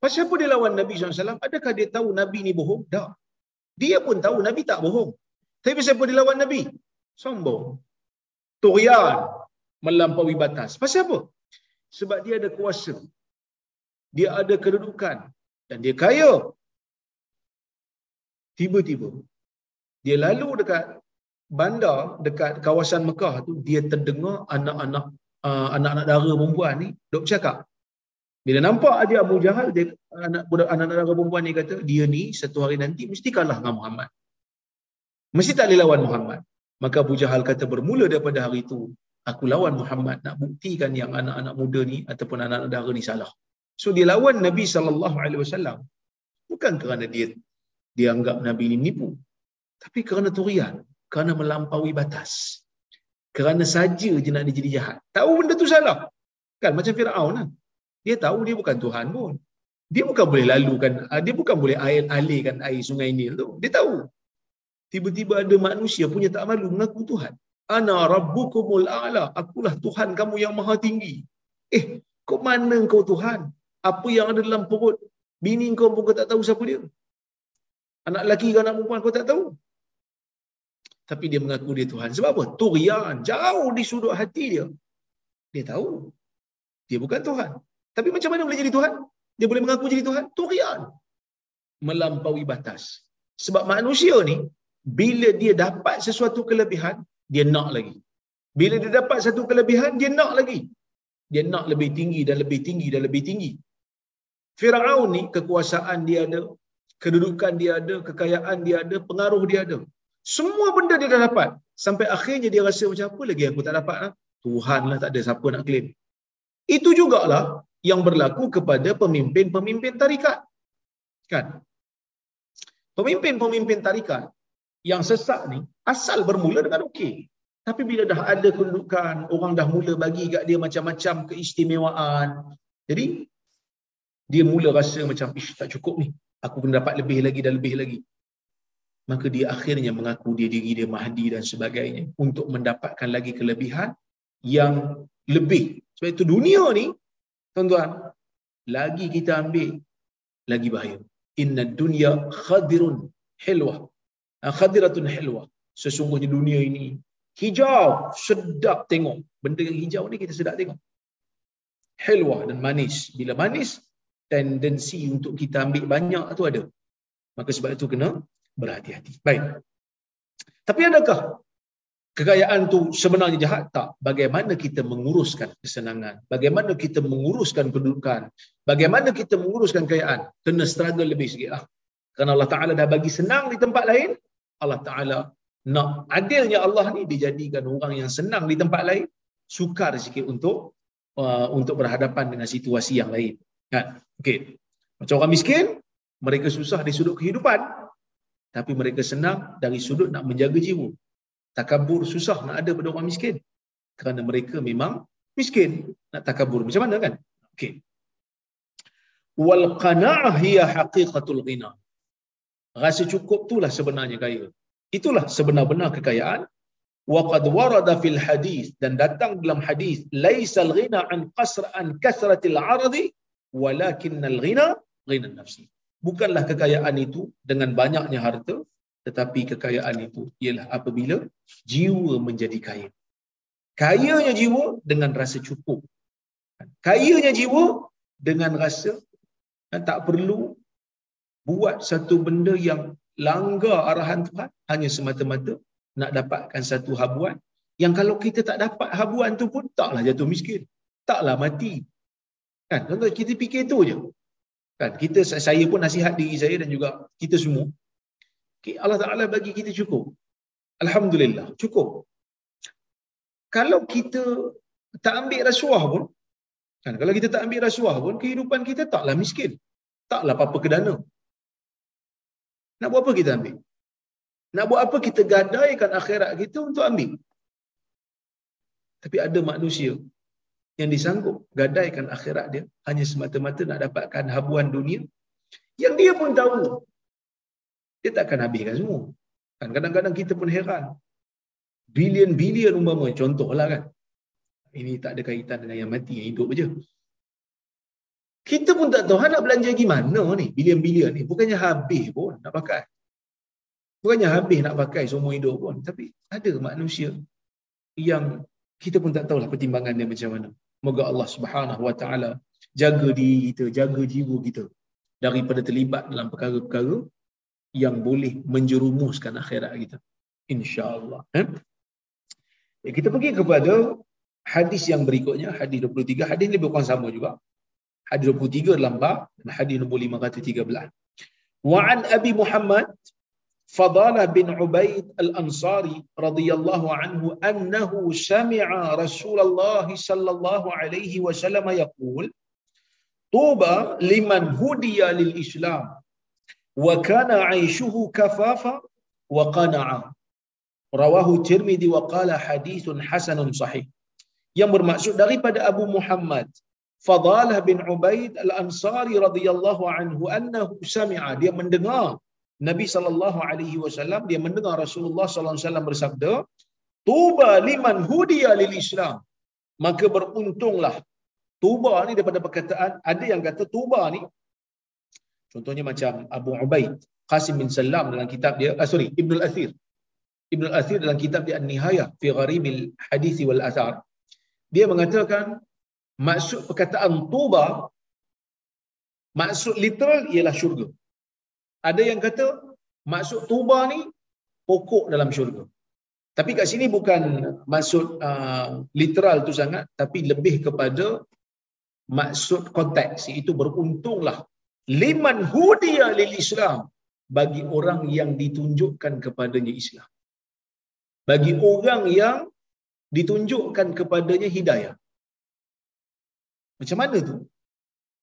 Pasal apa dia lawan Nabi SAW? Adakah dia tahu Nabi ni bohong? Tak. Dia pun tahu Nabi tak bohong. Tapi pasal apa dia lawan Nabi? Sombong. Turian. Melampaui batas. Pasal apa? Sebab dia ada kuasa. dia ada kedudukan dan dia kaya. Tiba-tiba dia lalu dekat bandar dekat kawasan Mekah tu dia terdengar anak-anak uh, anak-anak dara perempuan ni dok bercakap. Bila nampak aja Abu Jahal dia anak budak anak-anak dara perempuan ni kata dia ni satu hari nanti mesti kalah dengan Muhammad. Mesti tak boleh lawan Muhammad. Maka Abu Jahal kata bermula daripada hari itu aku lawan Muhammad nak buktikan yang anak-anak muda ni ataupun anak-anak dara ni salah. So dia lawan Nabi sallallahu alaihi wasallam bukan kerana dia dia anggap Nabi ni nipu tapi kerana turian, kerana melampaui batas. Kerana saja je nak dia jadi jahat. Tahu benda tu salah. Kan macam Firaun lah. Dia tahu dia bukan Tuhan pun. Dia bukan boleh lalukan, ah, dia bukan boleh air alirkan air sungai Nil tu. Dia tahu. Tiba-tiba ada manusia punya tak malu mengaku Tuhan. Ana rabbukumul a'la. Akulah Tuhan kamu yang maha tinggi. Eh, kau mana kau Tuhan? Apa yang ada dalam perut bini kau pun kau tak tahu siapa dia. Anak lelaki kau anak perempuan kau tak tahu. Tapi dia mengaku dia Tuhan. Sebab apa? Turian. Jauh di sudut hati dia. Dia tahu. Dia bukan Tuhan. Tapi macam mana boleh jadi Tuhan? Dia boleh mengaku jadi Tuhan? Turian. Melampaui batas. Sebab manusia ni, bila dia dapat sesuatu kelebihan, dia nak lagi. Bila dia dapat satu kelebihan, dia nak lagi. Dia nak lebih tinggi dan lebih tinggi dan lebih tinggi. Fir'aun ni, kekuasaan dia ada, kedudukan dia ada, kekayaan dia ada, pengaruh dia ada. Semua benda dia dah dapat. Sampai akhirnya dia rasa macam apa lagi aku tak dapat. Ha? Tuhan lah tak ada siapa nak claim. Itu jugalah yang berlaku kepada pemimpin-pemimpin tarikat. Kan? Pemimpin-pemimpin tarikat yang sesak ni asal bermula dengan okey. Tapi bila dah ada kedudukan, orang dah mula bagi kat dia macam-macam keistimewaan. Jadi, dia mula rasa macam, ish tak cukup ni. Aku kena dapat lebih lagi dan lebih lagi maka dia akhirnya mengaku dia diri dia Mahdi dan sebagainya untuk mendapatkan lagi kelebihan yang lebih. Sebab itu dunia ni, tuan-tuan, lagi kita ambil, lagi bahaya. Inna dunya khadirun hilwah. Ah, khadiratun hilwah. Sesungguhnya dunia ini hijau, sedap tengok. Benda yang hijau ni kita sedap tengok. Hilwah dan manis. Bila manis, tendensi untuk kita ambil banyak tu ada. Maka sebab itu kena berhati-hati. Baik. Tapi adakah kekayaan tu sebenarnya jahat? Tak. Bagaimana kita menguruskan kesenangan? Bagaimana kita menguruskan kedudukan? Bagaimana kita menguruskan kekayaan? Kena struggle lebih sikit lah. Kerana Allah Ta'ala dah bagi senang di tempat lain, Allah Ta'ala nak adilnya Allah ni dijadikan orang yang senang di tempat lain, sukar sikit untuk uh, untuk berhadapan dengan situasi yang lain. Kan? Okay. Macam orang miskin, mereka susah di sudut kehidupan, tapi mereka senang dari sudut nak menjaga jiwa. Takabur susah nak ada pada orang miskin. Kerana mereka memang miskin. Nak takabur macam mana kan? Okey. Wal qana'ah hiya haqiqatul ghina. Rasa cukup itulah sebenarnya kaya. Itulah sebenar-benar kekayaan. Wa qad warada fil hadis dan datang dalam hadis laisal ghina an qasr an kasratil ardi walakinnal ghina ghina nafsi bukanlah kekayaan itu dengan banyaknya harta tetapi kekayaan itu ialah apabila jiwa menjadi kaya. Kayanya jiwa dengan rasa cukup. Kayanya jiwa dengan rasa tak perlu buat satu benda yang langgar arahan Tuhan. Hanya semata-mata nak dapatkan satu habuan. Yang kalau kita tak dapat habuan tu pun taklah jatuh miskin. Taklah mati. Kan? Tuan kita fikir tu je. Kan? Kita saya pun nasihat diri saya dan juga kita semua. Okay, Allah Taala bagi kita cukup. Alhamdulillah, cukup. Kalau kita tak ambil rasuah pun, kan? Kalau kita tak ambil rasuah pun, kehidupan kita taklah miskin. Taklah apa-apa kedana. Nak buat apa kita ambil? Nak buat apa kita gadaikan akhirat kita untuk ambil? Tapi ada manusia yang disanggup gadaikan akhirat dia hanya semata-mata nak dapatkan habuan dunia yang dia pun tahu dia takkan habiskan semua. Kan kadang-kadang kita pun heran. Bilion-bilion umpama contohlah kan. Ini tak ada kaitan dengan yang mati, yang hidup aja. Kita pun tak tahu nak belanja gimana ni, bilion-bilion ni. Bukannya habis pun nak pakai. Bukannya habis nak pakai semua hidup pun. Tapi ada manusia yang kita pun tak tahulah pertimbangan dia macam mana. Moga Allah Subhanahu Wa Taala jaga diri kita, jaga jiwa kita daripada terlibat dalam perkara-perkara yang boleh menjerumuskan akhirat kita. InsyaAllah. Eh? Ya, kita pergi kepada hadis yang berikutnya, hadis 23. Hadis ini bukan sama juga. Hadis 23 dalam bab hadis nombor 513. Wa'an Abi Muhammad Fadalah bin Ubaid al-Ansari radhiyallahu anhu annahu sami'a Rasulullah sallallahu alaihi wasallam yaqul Tuba liman hudiya lil Islam wa kana 'aishuhu kafafa wa qana'a. Rawahu Tirmidzi wa qala hadithun hasanun sahih. Yang bermaksud daripada Abu Muhammad Fadalah bin Ubaid al-Ansari radhiyallahu anhu annahu sami'a. Dia mendengar Nabi sallallahu alaihi wasallam dia mendengar Rasulullah sallallahu alaihi wasallam bersabda tuba liman hudiya lil Islam. Maka beruntunglah tuba ni daripada perkataan ada yang kata tuba ni contohnya macam Abu Ubaid Qasim bin Salam dalam kitab dia ah, sorry Ibn al-Athir. Ibn al-Athir dalam kitab dia An-Nihayah fi Gharibil Hadis wal Athar. Dia mengatakan maksud perkataan tuba maksud literal ialah syurga. Ada yang kata maksud tuba ni pokok dalam syurga. Tapi kat sini bukan maksud uh, literal tu sangat tapi lebih kepada maksud konteks. Itu beruntunglah liman hudiya lil Islam bagi orang yang ditunjukkan kepadanya Islam. Bagi orang yang ditunjukkan kepadanya hidayah. Macam mana tu?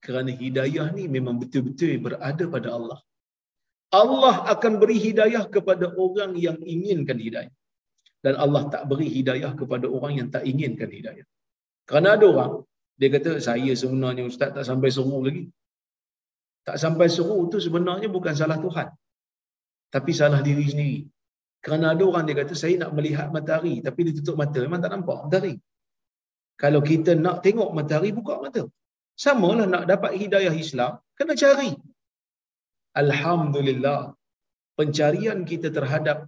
Kerana hidayah ni memang betul-betul berada pada Allah. Allah akan beri hidayah kepada orang yang inginkan hidayah. Dan Allah tak beri hidayah kepada orang yang tak inginkan hidayah. Kerana ada orang, dia kata, saya sebenarnya Ustaz tak sampai seru lagi. Tak sampai seru tu sebenarnya bukan salah Tuhan. Tapi salah diri sendiri. Kerana ada orang dia kata, saya nak melihat matahari. Tapi dia tutup mata, memang tak nampak matahari. Kalau kita nak tengok matahari, buka mata. Sama lah nak dapat hidayah Islam, kena cari. Alhamdulillah pencarian kita terhadap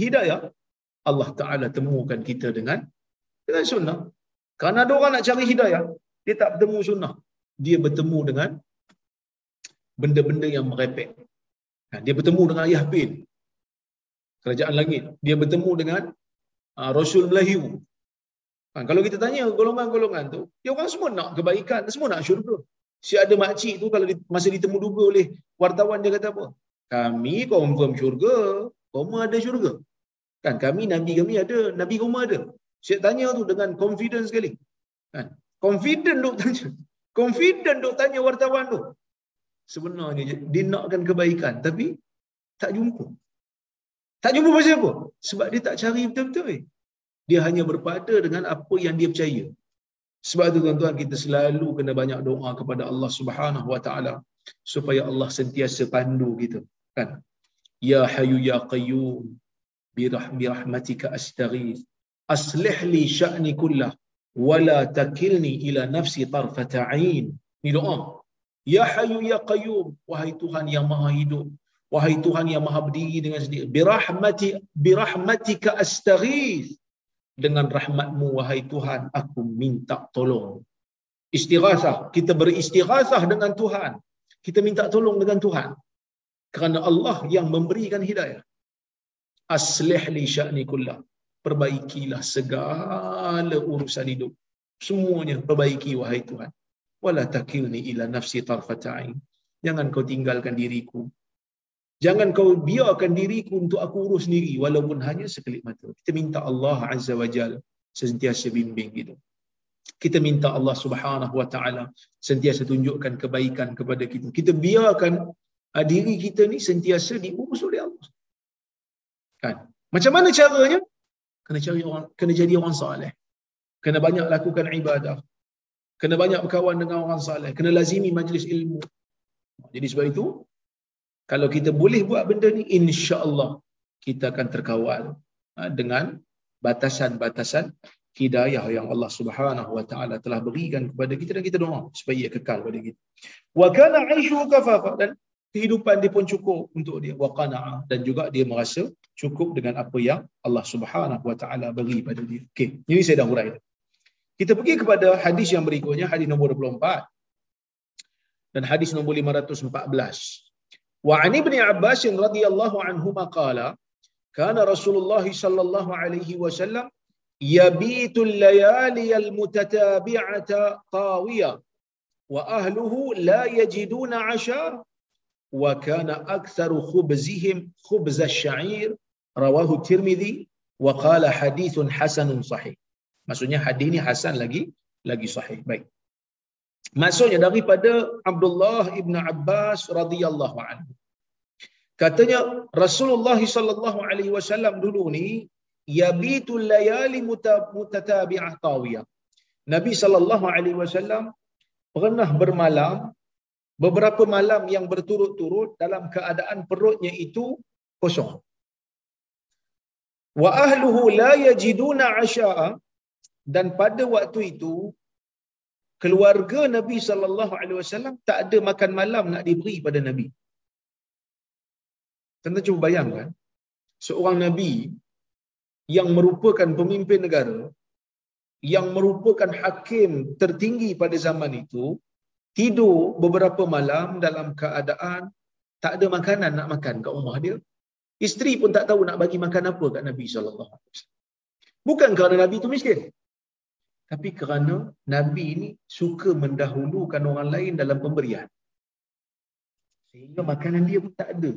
hidayah Allah Ta'ala temukan kita dengan dengan sunnah. Kerana ada orang nak cari hidayah, dia tak bertemu sunnah. Dia bertemu dengan benda-benda yang merepek. Ha, dia bertemu dengan ayah bin, kerajaan langit. Dia bertemu dengan uh, Rasul Melayu. Ha, kalau kita tanya golongan-golongan tu, dia orang semua nak kebaikan, semua nak syurga. Si ada makcik tu kalau masa ditemu duga oleh wartawan dia kata apa? Kami confirm syurga, koma ada syurga. Kan kami nabi kami ada, nabi koma ada. Saya tanya tu dengan confident sekali. Kan? Confident duk tanya. Confident duk tanya wartawan tu. Sebenarnya dia nakkan kebaikan tapi tak jumpa. Tak jumpa pasal apa? Sebab dia tak cari betul-betul. Dia hanya berpada dengan apa yang dia percaya. Sebab itu tuan-tuan kita selalu kena banyak doa kepada Allah Subhanahu Wa Taala supaya Allah sentiasa pandu kita kan. Ya Hayyu Ya Qayyum bi rahmatika astaghith aslih li sya'ni kullah wa la takilni ila nafsi tarfata ain. Ni doa. Ya Hayyu Ya Qayyum wahai Tuhan yang Maha Hidup wahai Tuhan yang Maha Berdiri dengan sendiri bi rahmati bi rahmatika astaghith. Dengan rahmatmu wahai Tuhan aku minta tolong. Istighasah kita beristighasah dengan Tuhan. Kita minta tolong dengan Tuhan. Kerana Allah yang memberikan hidayah. Aslih li sya'ni kullah. Perbaikilah segala urusan hidup. Semuanya perbaiki wahai Tuhan wala takilni ila nafsi tarfata'in jangan kau tinggalkan diriku Jangan kau biarkan diriku untuk aku urus sendiri walaupun hanya sekelip mata. Kita minta Allah Azza wa Jal sentiasa bimbing kita. Kita minta Allah Subhanahu wa taala sentiasa tunjukkan kebaikan kepada kita. Kita biarkan uh, diri kita ni sentiasa diurus oleh Allah. Kan? Macam mana caranya? Kena cari orang kena jadi orang soleh. Kena banyak lakukan ibadah. Kena banyak berkawan dengan orang soleh. Kena lazimi majlis ilmu. Jadi sebab itu kalau kita boleh buat benda ni insya-Allah kita akan terkawal ha, dengan batasan-batasan hidayah yang Allah Subhanahu wa taala telah berikan kepada kita dan kita doa supaya ia kekal pada kita. Wa kana 'aishuhu kafafa dan kehidupan dia pun cukup untuk dia wa qana'a dan juga dia merasa cukup dengan apa yang Allah Subhanahu wa taala beri pada dia. Okey, ini saya dah hurai. Kita pergi kepada hadis yang berikutnya, hadis nombor 24. dan hadis nombor 514. Wa an Ibn Abbas radhiyallahu anhu qala kana Rasulullah sallallahu alaihi wasallam yabitu al-layali al-mutatabi'ata tawiya wa ahluhu la yajiduna 'asha wa kana aktharu khubzihim khubz asy-sya'ir rawahu Tirmizi wa qala hadithun hasanun sahih. Maksudnya hadis ini hasan lagi lagi sahih. Baik. Maksudnya daripada Abdullah ibn Abbas radhiyallahu anhu. Katanya Rasulullah sallallahu alaihi wasallam dulu ni yabitul layali mutatabi'ah tawiyah. Nabi sallallahu alaihi wasallam pernah bermalam beberapa malam yang berturut-turut dalam keadaan perutnya itu kosong. Wa ahluhu la yajiduna asya'a dan pada waktu itu keluarga Nabi sallallahu alaihi wasallam tak ada makan malam nak diberi pada Nabi. Tanda cuba bayangkan seorang nabi yang merupakan pemimpin negara yang merupakan hakim tertinggi pada zaman itu tidur beberapa malam dalam keadaan tak ada makanan nak makan kat rumah dia. Isteri pun tak tahu nak bagi makan apa kat Nabi sallallahu alaihi wasallam. Bukan kerana Nabi itu miskin. Tapi kerana Nabi ini suka mendahulukan orang lain dalam pemberian. Sehingga makanan dia pun tak ada.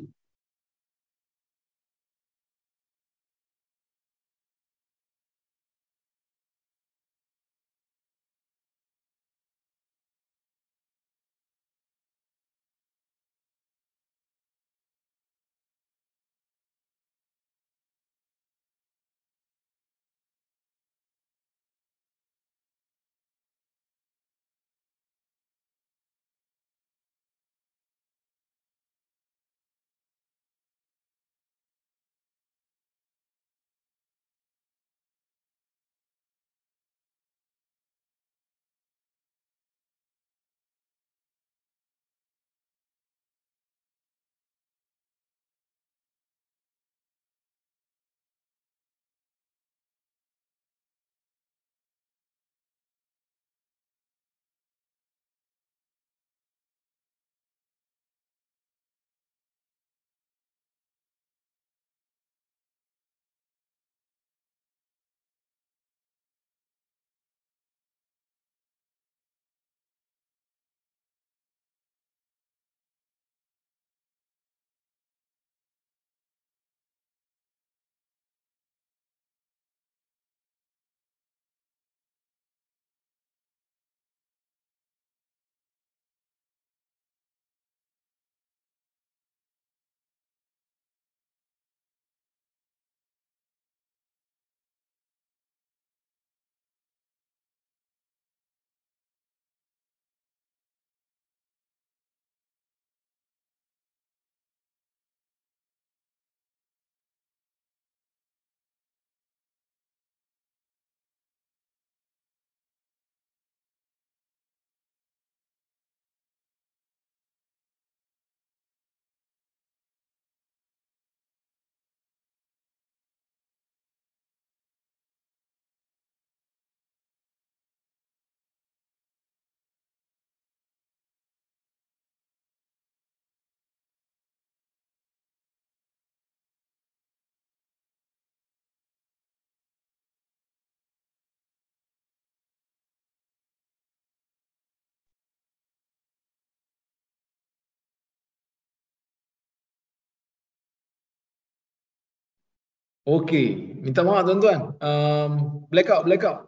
Okey, minta maaf tuan-tuan. Um, blackout, blackout.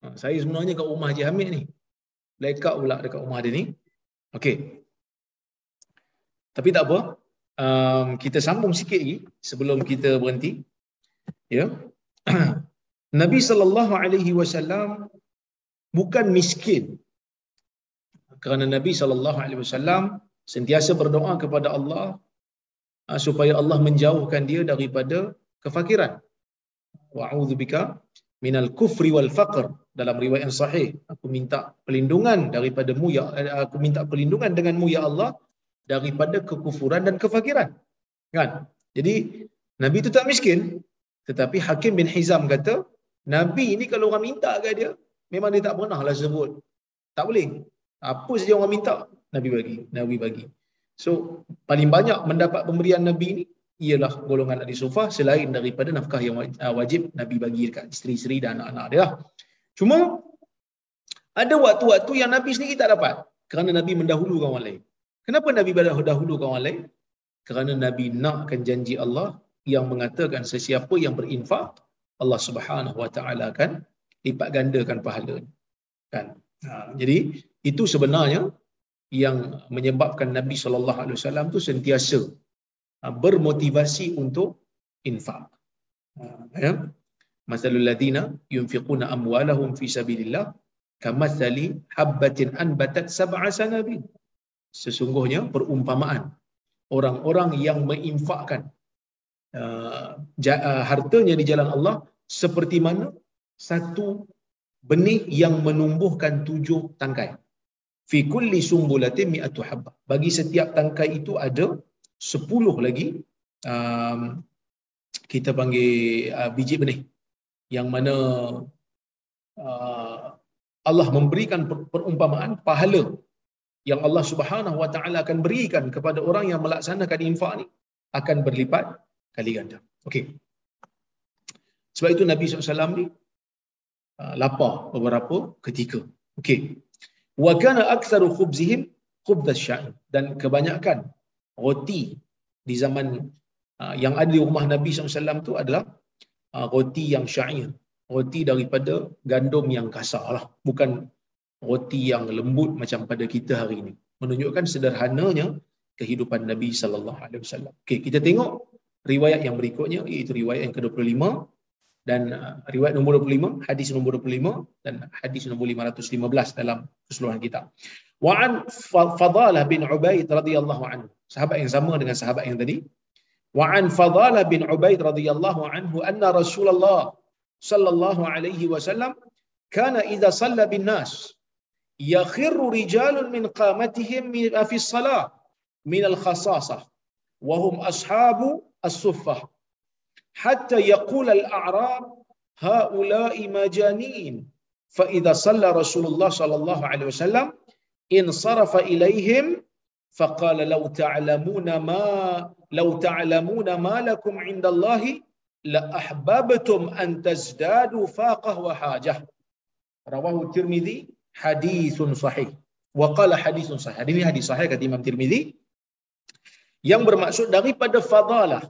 Ha, saya sebenarnya kat rumah Haji Hamid ni. Blackout pula dekat rumah dia ni. Okey. Tapi tak apa. Um, kita sambung sikit lagi sebelum kita berhenti. Ya. Nabi sallallahu alaihi wasallam bukan miskin. Kerana Nabi sallallahu alaihi wasallam sentiasa berdoa kepada Allah uh, supaya Allah menjauhkan dia daripada kefakiran. Wa'udzu bika minal kufri wal faqr dalam riwayat yang sahih aku minta perlindungan daripadamu ya aku minta perlindungan denganmu ya Allah daripada kekufuran dan kefakiran kan jadi nabi itu tak miskin tetapi hakim bin hizam kata nabi ini kalau orang minta ke dia memang dia tak pernah lah sebut tak boleh Apa saja orang minta, Nabi bagi. Nabi bagi. So, paling banyak mendapat pemberian Nabi ni ialah golongan ahli sufah selain daripada nafkah yang uh, wajib Nabi bagi dekat isteri-isteri dan anak-anak dia. Lah. Cuma ada waktu-waktu yang Nabi sendiri tak dapat kerana Nabi mendahulukan orang lain. Kenapa Nabi dahulukan orang lain? Kerana Nabi nakkan janji Allah yang mengatakan sesiapa yang berinfak Allah Subhanahu Wa Taala akan lipat gandakan pahalanya. Kan? Ha, jadi itu sebenarnya yang menyebabkan Nabi sallallahu alaihi wasallam tu sentiasa bermotivasi untuk infak. Ha, ya. Masalul ladina yunfiquna amwalahum fi sabilillah kamathali habbatin anbatat sab'a sanabil. Sesungguhnya perumpamaan orang-orang yang menginfakkan uh, uh, hartanya di jalan Allah seperti mana satu benih yang menumbuhkan tujuh tangkai. Fi kulli sumbulatin mi'atu habba. Bagi setiap tangkai itu ada sepuluh lagi um, kita panggil uh, biji benih yang mana uh, Allah memberikan perumpamaan pahala yang Allah Subhanahu wa taala akan berikan kepada orang yang melaksanakan infak ni akan berlipat kali ganda. Okey. Sebab itu Nabi SAW ni uh, lapar beberapa ketika. Okey. Wa kana aktsaru khubzihim khubz asy dan kebanyakan roti di zaman uh, yang ada di rumah Nabi SAW tu adalah uh, roti yang syair. Roti daripada gandum yang kasar lah. Bukan roti yang lembut macam pada kita hari ini. Menunjukkan sederhananya kehidupan Nabi sallallahu alaihi wasallam. Okey, kita tengok riwayat yang berikutnya iaitu riwayat yang ke-25 dan uh, riwayat nombor 25, hadis nombor 25 dan hadis nombor 515 dalam keseluruhan kita. Wa an Fadalah bin Ubaid radhiyallahu anhu. Sahabat yang sama dengan sahabat yang tadi. Wa an Fadalah bin Ubaid radhiyallahu anhu anna Rasulullah sallallahu alaihi wasallam kana idza salla bin nas يخر رجال من قامتهم في الصلاة من الخصاصة وهم أصحاب الصفة حتى يقول الأعراب هؤلاء مجانين فإذا صلى رسول الله صلى الله عليه وسلم انصرف إليهم فقال لو تعلمون ما لو تعلمون ما لكم عند الله لأحببتم أن تزدادوا فاقة وحاجة رواه الترمذي sahih. Wa qala hadisun sahih. Ini hadis sahih kata Imam Tirmizi yang bermaksud daripada Fadalah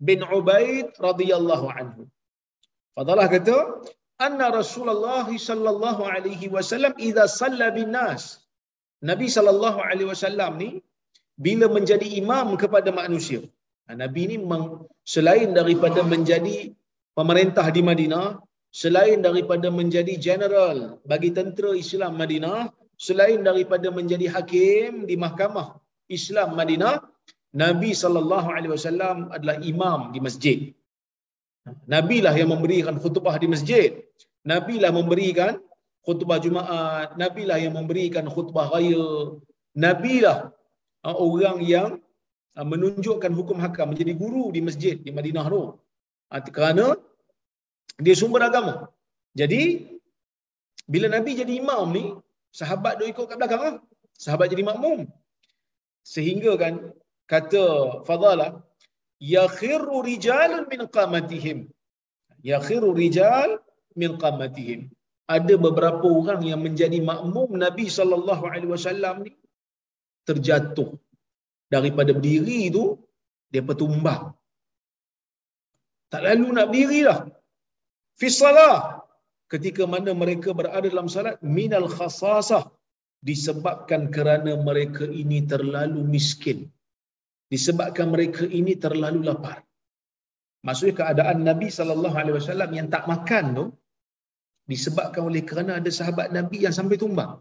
bin Ubaid radhiyallahu anhu. Fadalah kata, anna Rasulullah sallallahu alaihi wasallam idza salla bin nas. Nabi sallallahu alaihi wasallam ni bila menjadi imam kepada manusia. Nabi ni selain daripada menjadi pemerintah di Madinah, selain daripada menjadi general bagi tentera Islam Madinah, selain daripada menjadi hakim di mahkamah Islam Madinah, Nabi sallallahu alaihi wasallam adalah imam di masjid. Nabi lah yang memberikan khutbah di masjid. Nabi lah memberikan khutbah Jumaat, Nabi lah yang memberikan khutbah raya. Nabi lah uh, orang yang uh, menunjukkan hukum hakam menjadi guru di masjid di Madinah tu. Uh, kerana dia sumber agama. Jadi bila Nabi jadi imam ni, sahabat dia ikut kat belakang lah. Sahabat jadi makmum. Sehingga kan kata Fadalah, yakhiru rijalun min qamatihim. Yakhiru rijal min qamatihim. Ada beberapa orang yang menjadi makmum Nabi sallallahu alaihi wasallam ni terjatuh. Daripada berdiri tu dia petumbang. Tak lalu nak berdiri lah fi salah. Ketika mana mereka berada dalam salat minal khasasah. Disebabkan kerana mereka ini terlalu miskin. Disebabkan mereka ini terlalu lapar. Maksudnya keadaan Nabi sallallahu alaihi wasallam yang tak makan tu disebabkan oleh kerana ada sahabat Nabi yang sampai tumbang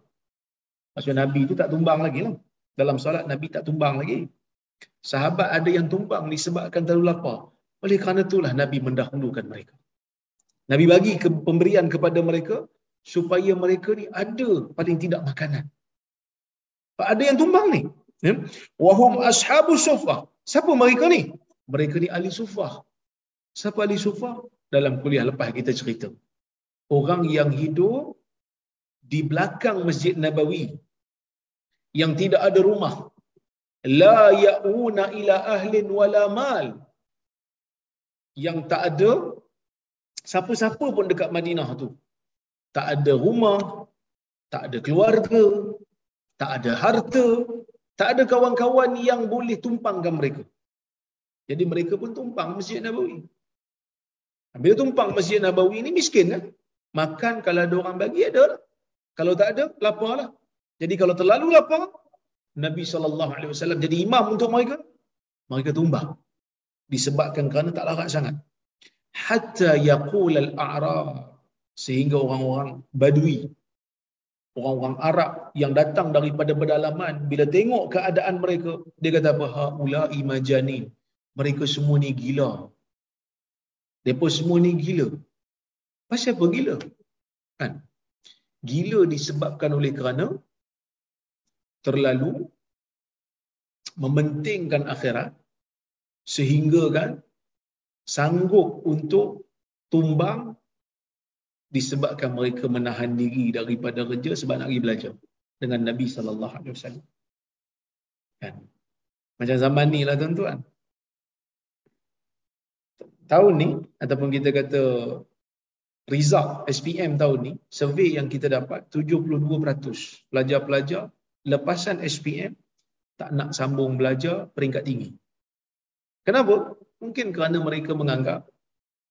maksudnya Nabi itu tak tumbang lagi lah dalam solat Nabi tak tumbang lagi sahabat ada yang tumbang disebabkan terlalu lapar oleh kerana itulah Nabi mendahulukan mereka Nabi bagi ke, pemberian kepada mereka supaya mereka ni ada paling tidak makanan. Ada yang tumbang ni. Ya? Wahum ashabu sufah. Siapa mereka ni? Mereka ni ahli sufah. Siapa ahli sufah? Dalam kuliah lepas kita cerita. Orang yang hidup di belakang Masjid Nabawi yang tidak ada rumah. La yauna ila ahlin wala mal. Yang tak ada siapa-siapa pun dekat Madinah tu. Tak ada rumah tak ada keluarga tak ada harta tak ada kawan-kawan yang boleh tumpangkan mereka. Jadi mereka pun tumpang Masjid Nabawi. Bila tumpang Masjid Nabawi ni miskin kan makan kalau ada orang bagi ada lah. kalau tak ada laparlah jadi kalau terlalu lapar Nabi wasallam jadi imam untuk mereka. Mereka tumbang. Disebabkan kerana tak larat sangat. Hatta yaqul al-a'rab sehingga orang-orang badui. Orang-orang Arab yang datang daripada pedalaman bila tengok keadaan mereka dia kata apa? Haula imajani mereka semua ni gila. Depa semua ni gila pasal apa gila kan gila disebabkan oleh kerana terlalu mementingkan akhirat sehingga kan sanggup untuk tumbang disebabkan mereka menahan diri daripada kerja sebab nak pergi belajar dengan Nabi sallallahu alaihi wasallam. Kan? Macam zaman ni lah tuan-tuan. Tahun ni ataupun kita kata result SPM tahun ni, survey yang kita dapat 72% pelajar-pelajar lepasan SPM tak nak sambung belajar peringkat tinggi. Kenapa? Mungkin kerana mereka menganggap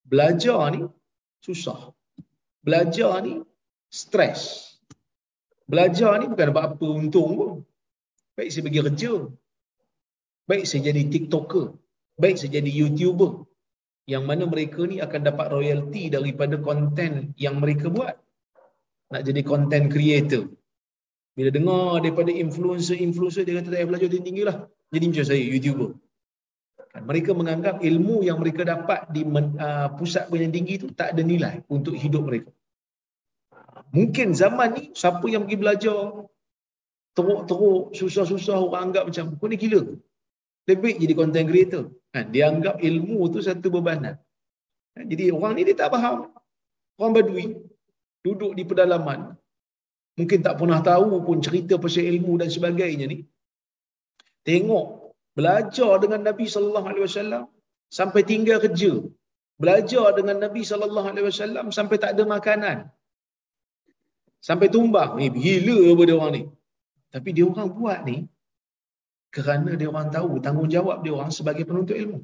belajar ni susah. Belajar ni stres. Belajar ni bukan dapat apa untung pun. Baik saya pergi kerja. Baik saya jadi TikToker. Baik saya jadi YouTuber. Yang mana mereka ni akan dapat royalty daripada konten yang mereka buat. Nak jadi content creator. Bila dengar daripada influencer-influencer, dia kata, saya belajar tinggi lah. Jadi macam saya, YouTuber. Kan, mereka menganggap ilmu yang mereka dapat di uh, pusat pendidikan tinggi itu tak ada nilai untuk hidup mereka. Mungkin zaman ni, siapa yang pergi belajar, teruk-teruk, susah-susah, orang anggap macam, kau ni gila. Lebih jadi content creator. Kan, dia anggap ilmu tu satu bebanan. Kan, jadi orang ni dia tak faham. Orang badui, duduk di pedalaman, mungkin tak pernah tahu pun cerita pasal ilmu dan sebagainya ni. Tengok belajar dengan Nabi wasallam sampai tinggal kerja. Belajar dengan Nabi wasallam sampai tak ada makanan. Sampai tumbang. Ni gila apa dia orang ni. Tapi dia orang buat ni kerana dia orang tahu tanggungjawab dia orang sebagai penuntut ilmu.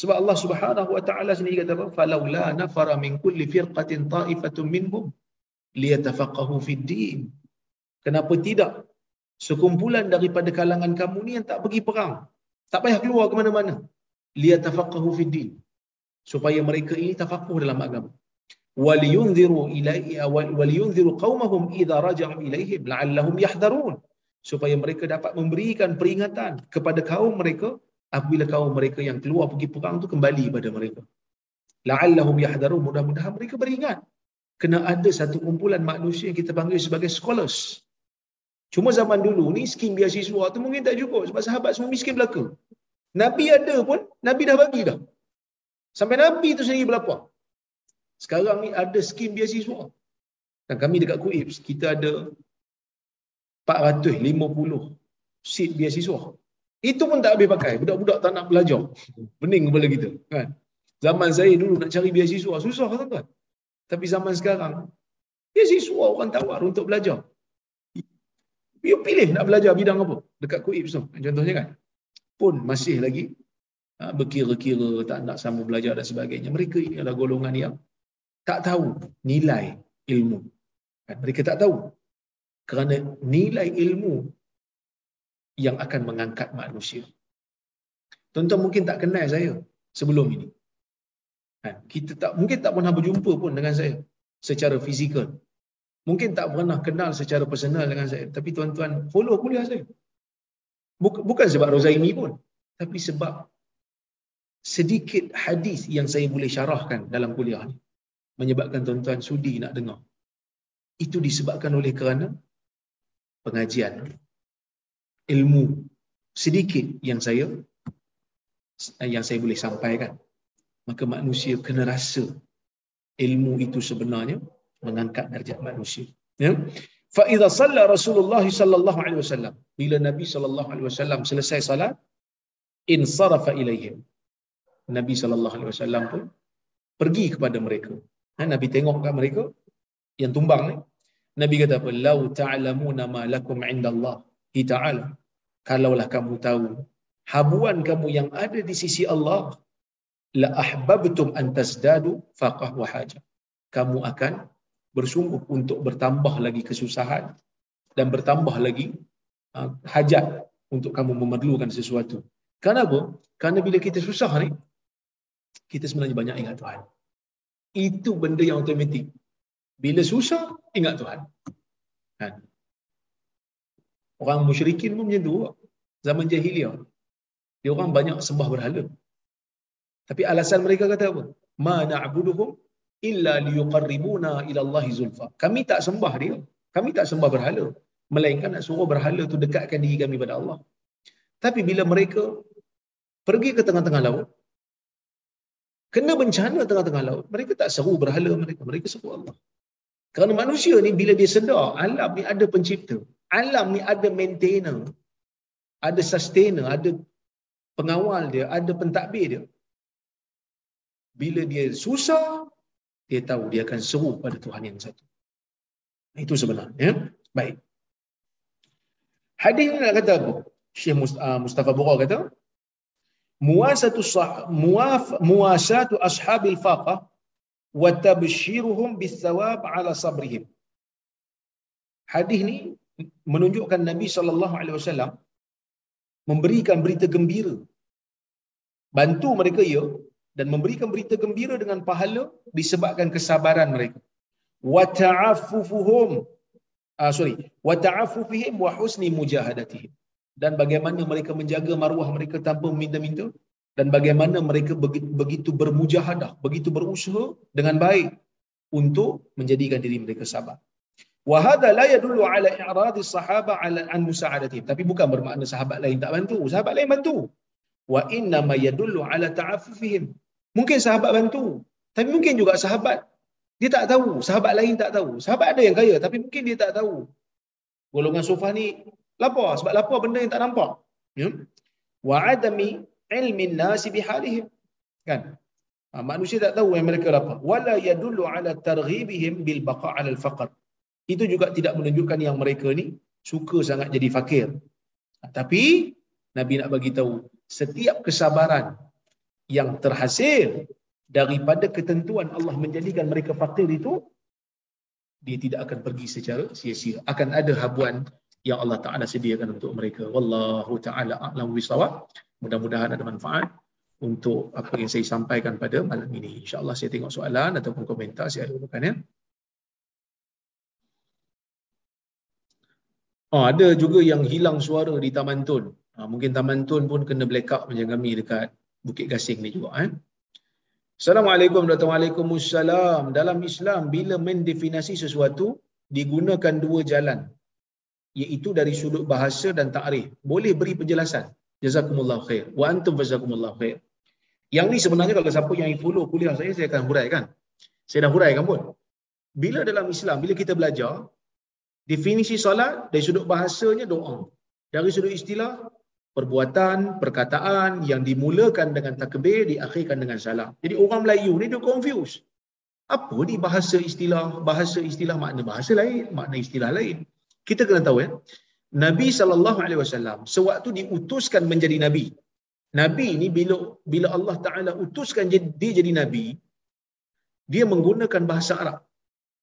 Sebab Allah Subhanahu wa taala sendiri kata? Falaula nafara min kulli firqatin ta'ifatun minhum liyatafaqahu fid din. Kenapa tidak? Sekumpulan daripada kalangan kamu ni yang tak pergi perang. Tak payah keluar ke mana-mana. Liyatafaqahu fid din. Supaya mereka ini tafakuh dalam agama. Waliyunziru ilaihi waliyunziru qaumahum idza raja'u ilaihim la'allahum yahdharun. Supaya mereka dapat memberikan peringatan kepada kaum mereka apabila kaum mereka yang keluar pergi perang tu kembali pada mereka. La'allahum yahdharun. Mudah-mudahan mereka beringat kena ada satu kumpulan manusia yang kita panggil sebagai scholars. Cuma zaman dulu ni skim biasiswa tu mungkin tak cukup sebab sahabat semua miskin belaka. Nabi ada pun, Nabi dah bagi dah. Sampai Nabi tu sendiri berlapar. Sekarang ni ada skim biasiswa. Dan kami dekat Kuips, kita ada 450 seat biasiswa. Itu pun tak habis pakai. Budak-budak tak nak belajar. Pening kepala kita. Kan? Zaman saya dulu nak cari biasiswa. Susah kan tuan? Tapi zaman sekarang, dia siswa orang tawar untuk belajar. Dia pilih nak belajar bidang apa dekat kuib tu. Contohnya kan. Pun masih lagi ha, berkira-kira tak nak sama belajar dan sebagainya. Mereka ini adalah golongan yang tak tahu nilai ilmu. Kan? Mereka tak tahu. Kerana nilai ilmu yang akan mengangkat manusia. Tuan-tuan mungkin tak kenal saya sebelum ini. Kan? Kita tak mungkin tak pernah berjumpa pun dengan saya secara fizikal. Mungkin tak pernah kenal secara personal dengan saya. Tapi tuan-tuan follow kuliah saya. Bukan sebab Rozaimi pun. Tapi sebab sedikit hadis yang saya boleh syarahkan dalam kuliah ni. Menyebabkan tuan-tuan sudi nak dengar. Itu disebabkan oleh kerana pengajian ilmu sedikit yang saya yang saya boleh sampaikan maka manusia kena rasa ilmu itu sebenarnya mengangkat darjat manusia. Ya? fa idza shalla Rasulullah sallallahu alaihi wasallam bila Nabi sallallahu alaihi wasallam selesai salat in sarafa ilaihim Nabi sallallahu alaihi wasallam pun pergi kepada mereka. Ha, Nabi tengok kat mereka yang tumbang ni. Nabi kata apa? Lau ta'lamuna ma lakum 'inda Allah ta'ala. Kalaulah kamu tahu habuan kamu yang ada di sisi Allah la ahbabtum an tasdadu faqah wa hajah. Kamu akan bersungguh untuk bertambah lagi kesusahan dan bertambah lagi uh, hajat untuk kamu memerlukan sesuatu. Kenapa? Karena bila kita susah ni, kita sebenarnya banyak ingat Tuhan. Itu benda yang automatik. Bila susah, ingat Tuhan. Kan? Orang musyrikin pun macam tu. Zaman jahiliah. Dia orang banyak sembah berhala. Tapi alasan mereka kata apa? Ma na'buduhum illa liyuqarribuna ila Allahi zulfa. Kami tak sembah dia. Kami tak sembah berhala. Melainkan nak suruh berhala tu dekatkan diri kami pada Allah. Tapi bila mereka pergi ke tengah-tengah laut, kena bencana tengah-tengah laut, mereka tak seru berhala mereka, mereka seru Allah. Kerana manusia ni bila dia sedar alam ni ada pencipta, alam ni ada maintainer, ada sustainer, ada pengawal dia, ada pentadbir dia. Bila dia susah, dia tahu dia akan seru pada Tuhan yang satu. Itu sebenarnya. Ya? Baik. Hadis ni nak kata apa? Syekh ah, Mustafa Bura kata, muasatu muaf muasatu ashabil faqah wa tabshiruhum bisawab ala sabrihim. Hadis ni menunjukkan Nabi sallallahu alaihi wasallam memberikan berita gembira. Bantu mereka ya dan memberikan berita gembira dengan pahala disebabkan kesabaran mereka. Wa ta'affufuhum ah sorry wa ta'affufihim wa husni mujahadatihim dan bagaimana mereka menjaga maruah mereka tanpa meminta-minta dan bagaimana mereka begitu bermujahadah, begitu berusaha dengan baik untuk menjadikan diri mereka sabar. Wa hadha la yadullu ala i'radi sahaba ala an musa'adatihim. Tapi bukan bermakna sahabat lain tak bantu. Sahabat lain bantu. Wa inna ma yadullu ala ta'affufihim. Mungkin sahabat bantu. Tapi mungkin juga sahabat dia tak tahu. Sahabat lain tak tahu. Sahabat ada yang kaya tapi mungkin dia tak tahu. Golongan sofa ni lapar sebab lapar benda yang tak nampak ya wa adami ilmin nasi bihalihim. Kan? Ha, manusia tak tahu yang mereka lapar wala yadullu ala targhibihim bil baqa ala al faqr itu juga tidak menunjukkan yang mereka ni suka sangat jadi fakir. Ha, tapi nabi nak bagi tahu setiap kesabaran yang terhasil daripada ketentuan Allah menjadikan mereka fakir itu dia tidak akan pergi secara sia-sia. Akan ada habuan yang Allah Taala sediakan untuk mereka. Wallahu taala a'lam bisawab. Mudah-mudahan ada manfaat untuk apa yang saya sampaikan pada malam ini. Insya-Allah saya tengok soalan ataupun komentar saya akan ya. Oh, ada juga yang hilang suara di Taman Tun. Ha, mungkin Taman Tun pun kena blackout macam kami dekat Bukit Gasing ni juga. Eh? Assalamualaikum warahmatullahi wabarakatuh. Dalam Islam, bila mendefinasi sesuatu, digunakan dua jalan iaitu dari sudut bahasa dan takrif. Boleh beri penjelasan. Jazakumullah khair. Wa antum jazakumullah khair. Yang ni sebenarnya kalau siapa yang follow kuliah saya, saya akan huraikan. Saya dah huraikan pun. Bila dalam Islam, bila kita belajar, definisi solat dari sudut bahasanya doa. Dari sudut istilah, perbuatan, perkataan yang dimulakan dengan takbir, diakhirkan dengan salam. Jadi orang Melayu ni dia confused. Apa ni bahasa istilah? Bahasa istilah makna bahasa lain, makna istilah lain kita kena tahu ya Nabi sallallahu alaihi wasallam sewaktu diutuskan menjadi nabi. Nabi ni bila bila Allah taala utuskan dia jadi nabi dia menggunakan bahasa Arab.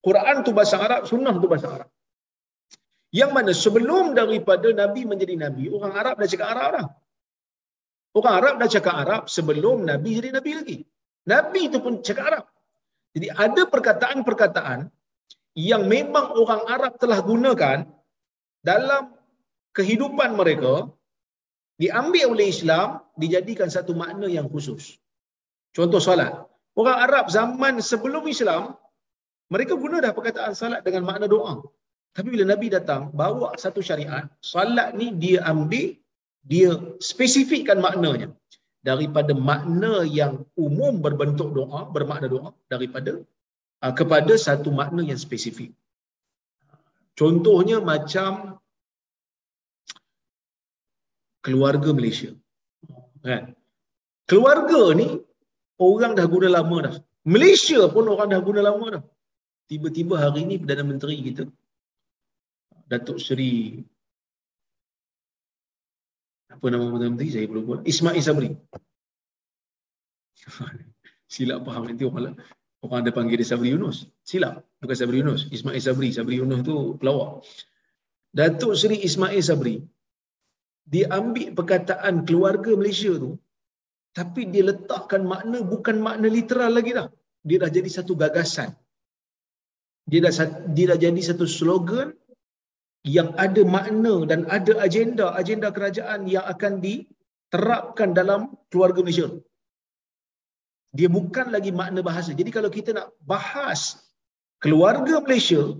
Quran tu bahasa Arab sunnah tu bahasa Arab. Yang mana sebelum daripada nabi menjadi nabi orang Arab dah cakap Arab dah. Orang Arab dah cakap Arab sebelum nabi jadi nabi lagi. Nabi tu pun cakap Arab. Jadi ada perkataan-perkataan yang memang orang Arab telah gunakan dalam kehidupan mereka diambil oleh Islam dijadikan satu makna yang khusus. Contoh solat. Orang Arab zaman sebelum Islam mereka guna dah perkataan salat dengan makna doa. Tapi bila Nabi datang bawa satu syariat, salat ni dia ambil dia spesifikkan maknanya daripada makna yang umum berbentuk doa, bermakna doa daripada uh, kepada satu makna yang spesifik. Contohnya macam keluarga Malaysia. Kan? Keluarga ni orang dah guna lama dah. Malaysia pun orang dah guna lama dah. Tiba-tiba hari ni Perdana Menteri kita Datuk Seri apa nama Perdana Menteri saya belum buat Ismail Sabri silap faham nanti orang orang ada panggil dia Sabri Yunus silap bukan Sabri Yunus. Ismail Sabri. Sabri Yunus tu pelawak. Datuk Seri Ismail Sabri dia ambil perkataan keluarga Malaysia tu tapi dia letakkan makna bukan makna literal lagi dah. Dia dah jadi satu gagasan. Dia dah dia dah jadi satu slogan yang ada makna dan ada agenda agenda kerajaan yang akan diterapkan dalam keluarga Malaysia. Dia bukan lagi makna bahasa. Jadi kalau kita nak bahas keluarga Malaysia,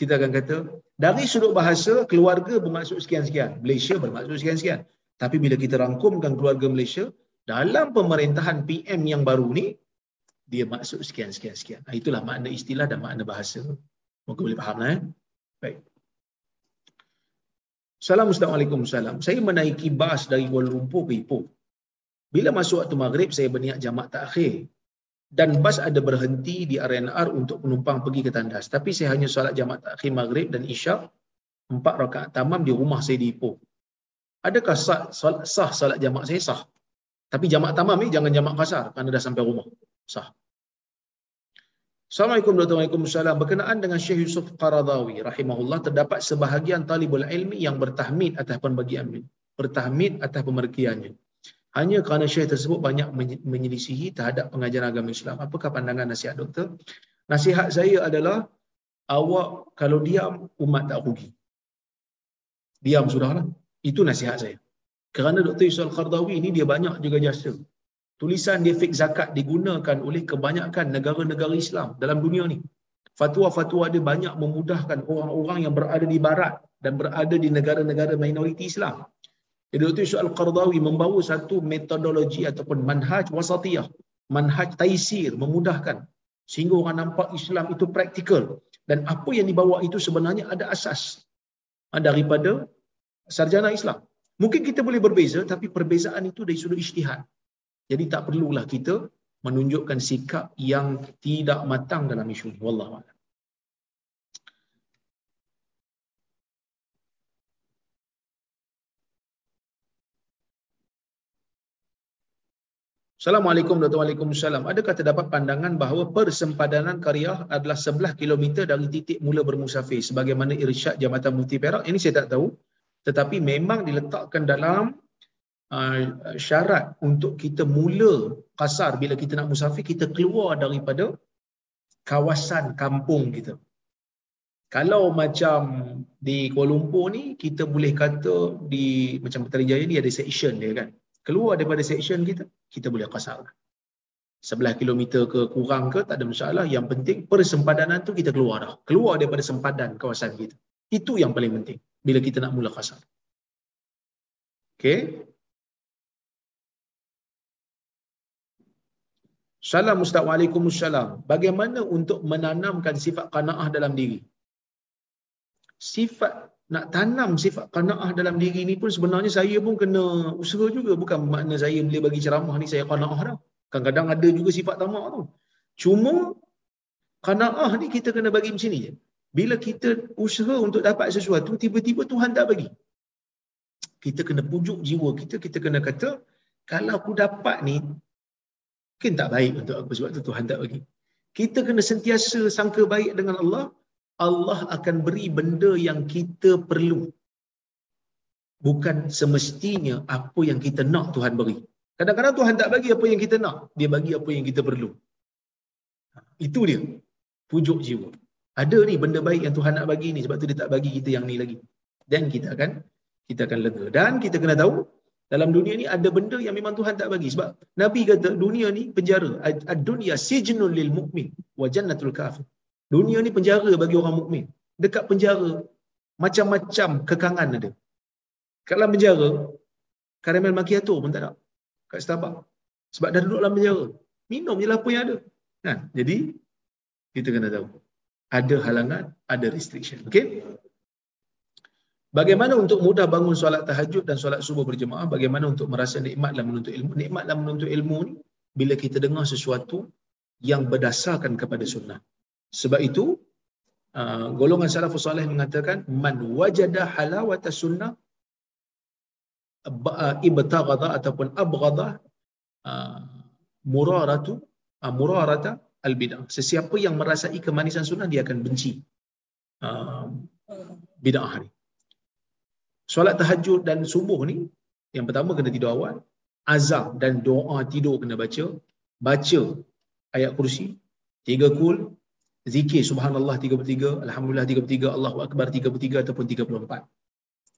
kita akan kata dari sudut bahasa keluarga bermaksud sekian-sekian. Malaysia bermaksud sekian-sekian. Tapi bila kita rangkumkan keluarga Malaysia dalam pemerintahan PM yang baru ni, dia maksud sekian-sekian-sekian. Itulah makna istilah dan makna bahasa. Mungkin boleh faham lah. Eh? Baik. Assalamualaikum salam. Saya menaiki bas dari Kuala Lumpur ke Ipoh. Bila masuk waktu maghrib, saya berniat jamak takhir. Dan bas ada berhenti di RNR untuk penumpang pergi ke tandas. Tapi saya hanya solat jamak takhir maghrib dan isyak. Empat rakaat tamam di rumah saya di Ipoh. Adakah sah, sah, sah solat jamak saya? Sah. Tapi jamak tamam ni jangan jamak kasar kerana dah sampai rumah. Sah. Assalamualaikum warahmatullahi wabarakatuh. Berkenaan dengan Syekh Yusuf Qaradawi rahimahullah terdapat sebahagian talibul ilmi yang bertahmid atas pembagian bertahmid atas pemergiannya. Hanya kerana Syekh tersebut banyak menyelisihi terhadap pengajaran agama Islam. Apakah pandangan nasihat doktor? Nasihat saya adalah awak kalau diam umat tak rugi. Diam sudahlah. Itu nasihat saya. Kerana Dr. Yusuf Qardawi ini dia banyak juga jasa tulisan dia fik zakat digunakan oleh kebanyakan negara-negara Islam dalam dunia ni. Fatwa-fatwa dia banyak memudahkan orang-orang yang berada di barat dan berada di negara-negara minoriti Islam. Dr. Yusuf Al-Qardawi membawa satu metodologi ataupun manhaj wasatiyah, manhaj taisir, memudahkan sehingga orang nampak Islam itu praktikal dan apa yang dibawa itu sebenarnya ada asas ha, daripada sarjana Islam. Mungkin kita boleh berbeza tapi perbezaan itu dari sudut ijtihad. Jadi tak perlulah kita menunjukkan sikap yang tidak matang dalam isu ini. Wallahu Assalamualaikum warahmatullahi wabarakatuh. Adakah terdapat pandangan bahawa persempadanan karya adalah sebelah kilometer dari titik mula bermusafir sebagaimana irsyad Jabatan Mufti Perak? Ini saya tak tahu. Tetapi memang diletakkan dalam Uh, syarat untuk kita mula kasar bila kita nak musafir kita keluar daripada kawasan kampung kita. Kalau macam di Kuala Lumpur ni kita boleh kata di macam Putrajaya ni ada section dia kan. Keluar daripada section kita kita boleh kasar. Sebelah kilometer ke kurang ke tak ada masalah. Yang penting persempadanan tu kita keluar dah. Keluar daripada sempadan kawasan kita. Itu yang paling penting bila kita nak mula. Okay. Salam Ustaz Waalaikumsalam. Bagaimana untuk menanamkan sifat qanaah dalam diri? Sifat nak tanam sifat qanaah dalam diri ni pun sebenarnya saya pun kena usaha juga. Bukan makna saya boleh bagi ceramah ni saya qanaah dah. Kadang-kadang ada juga sifat tamak tu. Cuma qanaah ni kita kena bagi macam ni je. Bila kita usaha untuk dapat sesuatu, tiba-tiba Tuhan tak bagi. Kita kena pujuk jiwa kita, kita kena kata, kalau aku dapat ni, Mungkin tak baik untuk aku sebab tu Tuhan tak bagi. Kita kena sentiasa sangka baik dengan Allah. Allah akan beri benda yang kita perlu. Bukan semestinya apa yang kita nak Tuhan beri. Kadang-kadang Tuhan tak bagi apa yang kita nak. Dia bagi apa yang kita perlu. Itu dia. Pujuk jiwa. Ada ni benda baik yang Tuhan nak bagi ni. Sebab tu dia tak bagi kita yang ni lagi. Dan kita akan kita akan lega. Dan kita kena tahu dalam dunia ni ada benda yang memang Tuhan tak bagi sebab Nabi kata dunia ni penjara ad-dunya sijnul lil mu'min wa jannatul kafir dunia ni penjara bagi orang mukmin dekat penjara macam-macam kekangan ada kat dalam penjara karamel macchiato pun tak ada kat Starbucks sebab dah duduk dalam penjara minum je lah apa yang ada kan jadi kita kena tahu ada halangan, ada restriction. Okay? Bagaimana untuk mudah bangun solat tahajud dan solat subuh berjemaah? Bagaimana untuk merasa nikmat dalam menuntut ilmu? Nikmat dalam menuntut ilmu ni bila kita dengar sesuatu yang berdasarkan kepada sunnah. Sebab itu, uh, golongan salafus salih mengatakan, Man wajada halawata sunnah uh, ibtaghada ataupun abghada uh, muraratu murarata al-bid'ah. Sesiapa yang merasai kemanisan sunnah, dia akan benci bid'ah ni solat tahajud dan subuh ni yang pertama kena tidur awal azam dan doa tidur kena baca baca ayat kursi tiga kul zikir subhanallah 33 alhamdulillah 33 Allahu akbar 33 ataupun 34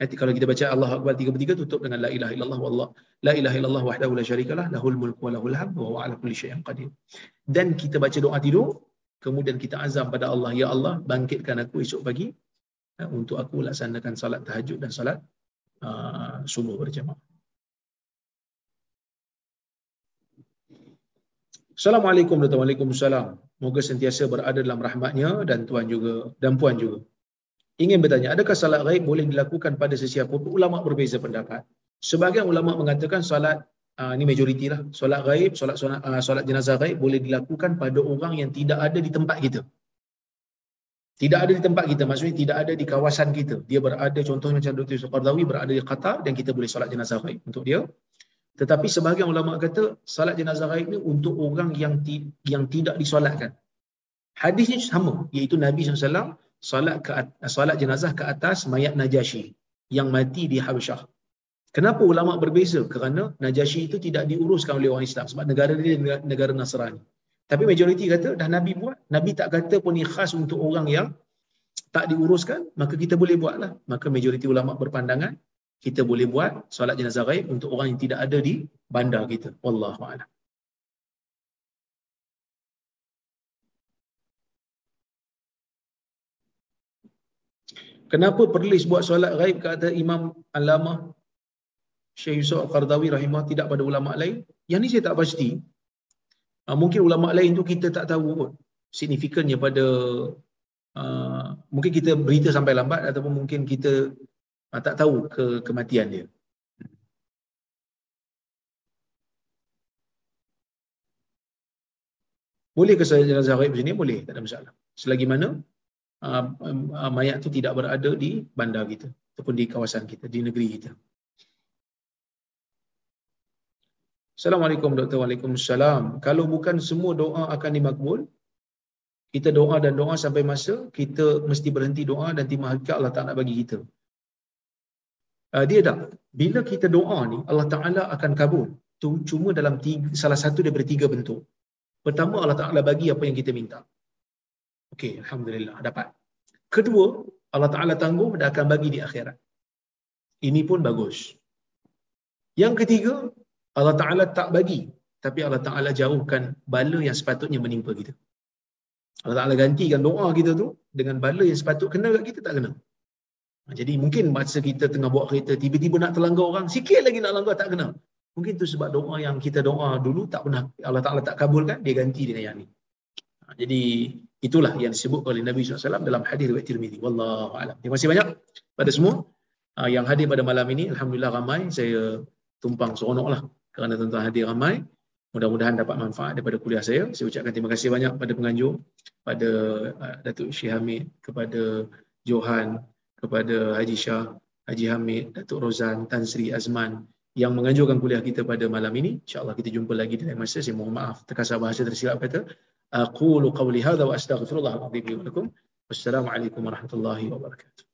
Nanti kalau kita baca Allah Akbar 33 tutup dengan la ilaha illallah wallah la ilaha illallah wahdahu la syarikalah lahul mulku wa lahul hamdu wa huwa ala kulli syai'in qadir. Dan kita baca doa tidur kemudian kita azam pada Allah ya Allah bangkitkan aku esok pagi Ya, untuk aku laksanakan salat tahajud dan salat uh, subuh berjamaah. Assalamualaikum warahmatullahi wabarakatuh. Moga sentiasa berada dalam rahmatnya dan tuan juga dan puan juga. Ingin bertanya, adakah salat gaib boleh dilakukan pada sesiapa pun? Ulama berbeza pendapat. Sebagian ulama mengatakan salat uh, ini majoriti lah. Solat gaib, solat, solat, uh, solat jenazah gaib boleh dilakukan pada orang yang tidak ada di tempat kita. Tidak ada di tempat kita, maksudnya tidak ada di kawasan kita. Dia berada, contohnya macam Dr. Yusuf Qardawi berada di Qatar dan kita boleh solat jenazah gaib untuk dia. Tetapi sebahagian ulama kata solat jenazah gaib ni untuk orang yang ti- yang tidak disolatkan. Hadisnya sama, iaitu Nabi SAW solat ke solat jenazah ke atas mayat Najasyi yang mati di Habasyah. Kenapa ulama berbeza? Kerana Najasyi itu tidak diuruskan oleh orang Islam sebab negara dia negara Nasrani. Tapi majoriti kata dah Nabi buat. Nabi tak kata pun ni khas untuk orang yang tak diuruskan, maka kita boleh buatlah. Maka majoriti ulama berpandangan kita boleh buat solat jenazah gaib untuk orang yang tidak ada di bandar kita. Wallahu a'lam. Kenapa perlis buat solat gaib kata Imam Alamah Syekh Yusuf Qardawi rahimah tidak pada ulama lain? Yang ni saya tak pasti. Uh, mungkin ulama lain tu kita tak tahu pun signifikannya pada uh, mungkin kita berita sampai lambat ataupun mungkin kita tak tahu ke kematian dia. Boleh ke saya jenazah ghaib sini? Boleh, tak ada masalah. Selagi mana uh, uh, mayat tu tidak berada di bandar kita ataupun di kawasan kita, di negeri kita. Assalamualaikum Dr. Waalaikumsalam. Kalau bukan semua doa akan dimakbul, kita doa dan doa sampai masa, kita mesti berhenti doa dan timah hakikat Allah tak nak bagi kita. Uh, dia tak. Bila kita doa ni, Allah Ta'ala akan kabul. Tu cuma dalam tiga, salah satu daripada tiga bentuk. Pertama, Allah Ta'ala bagi apa yang kita minta. Okey, Alhamdulillah, dapat. Kedua, Allah Ta'ala tangguh dan akan bagi di akhirat. Ini pun bagus. Yang ketiga, Allah Ta'ala tak bagi. Tapi Allah Ta'ala jauhkan bala yang sepatutnya menimpa kita. Allah Ta'ala gantikan doa kita tu dengan bala yang sepatut kena kat kita, tak kena. Ha, jadi mungkin masa kita tengah bawa kereta, tiba-tiba nak terlanggar orang, sikit lagi nak langgar, tak kena. Mungkin tu sebab doa yang kita doa dulu tak pernah, Allah Ta'ala tak kabulkan, dia ganti dengan yang ni. Ha, jadi itulah yang disebut oleh Nabi SAW dalam hadis riwayat Tirmizi. Wallahualam. Terima kasih banyak pada semua ha, yang hadir pada malam ini. Alhamdulillah ramai. Saya tumpang seronok lah kerana tuan-tuan hadir ramai. Mudah-mudahan dapat manfaat daripada kuliah saya. Saya ucapkan terima kasih banyak pada penganjur, pada uh, Datuk Syih Hamid, kepada Johan, kepada Haji Shah, Haji Hamid, Datuk Rozan, Tan Sri Azman yang menganjurkan kuliah kita pada malam ini. InsyaAllah kita jumpa lagi di lain masa. Saya mohon maaf terkasar bahasa tersilap kata. Aqulu qawli hadha wa astaghfirullah al-azim wa lakum. Wassalamualaikum warahmatullahi wabarakatuh.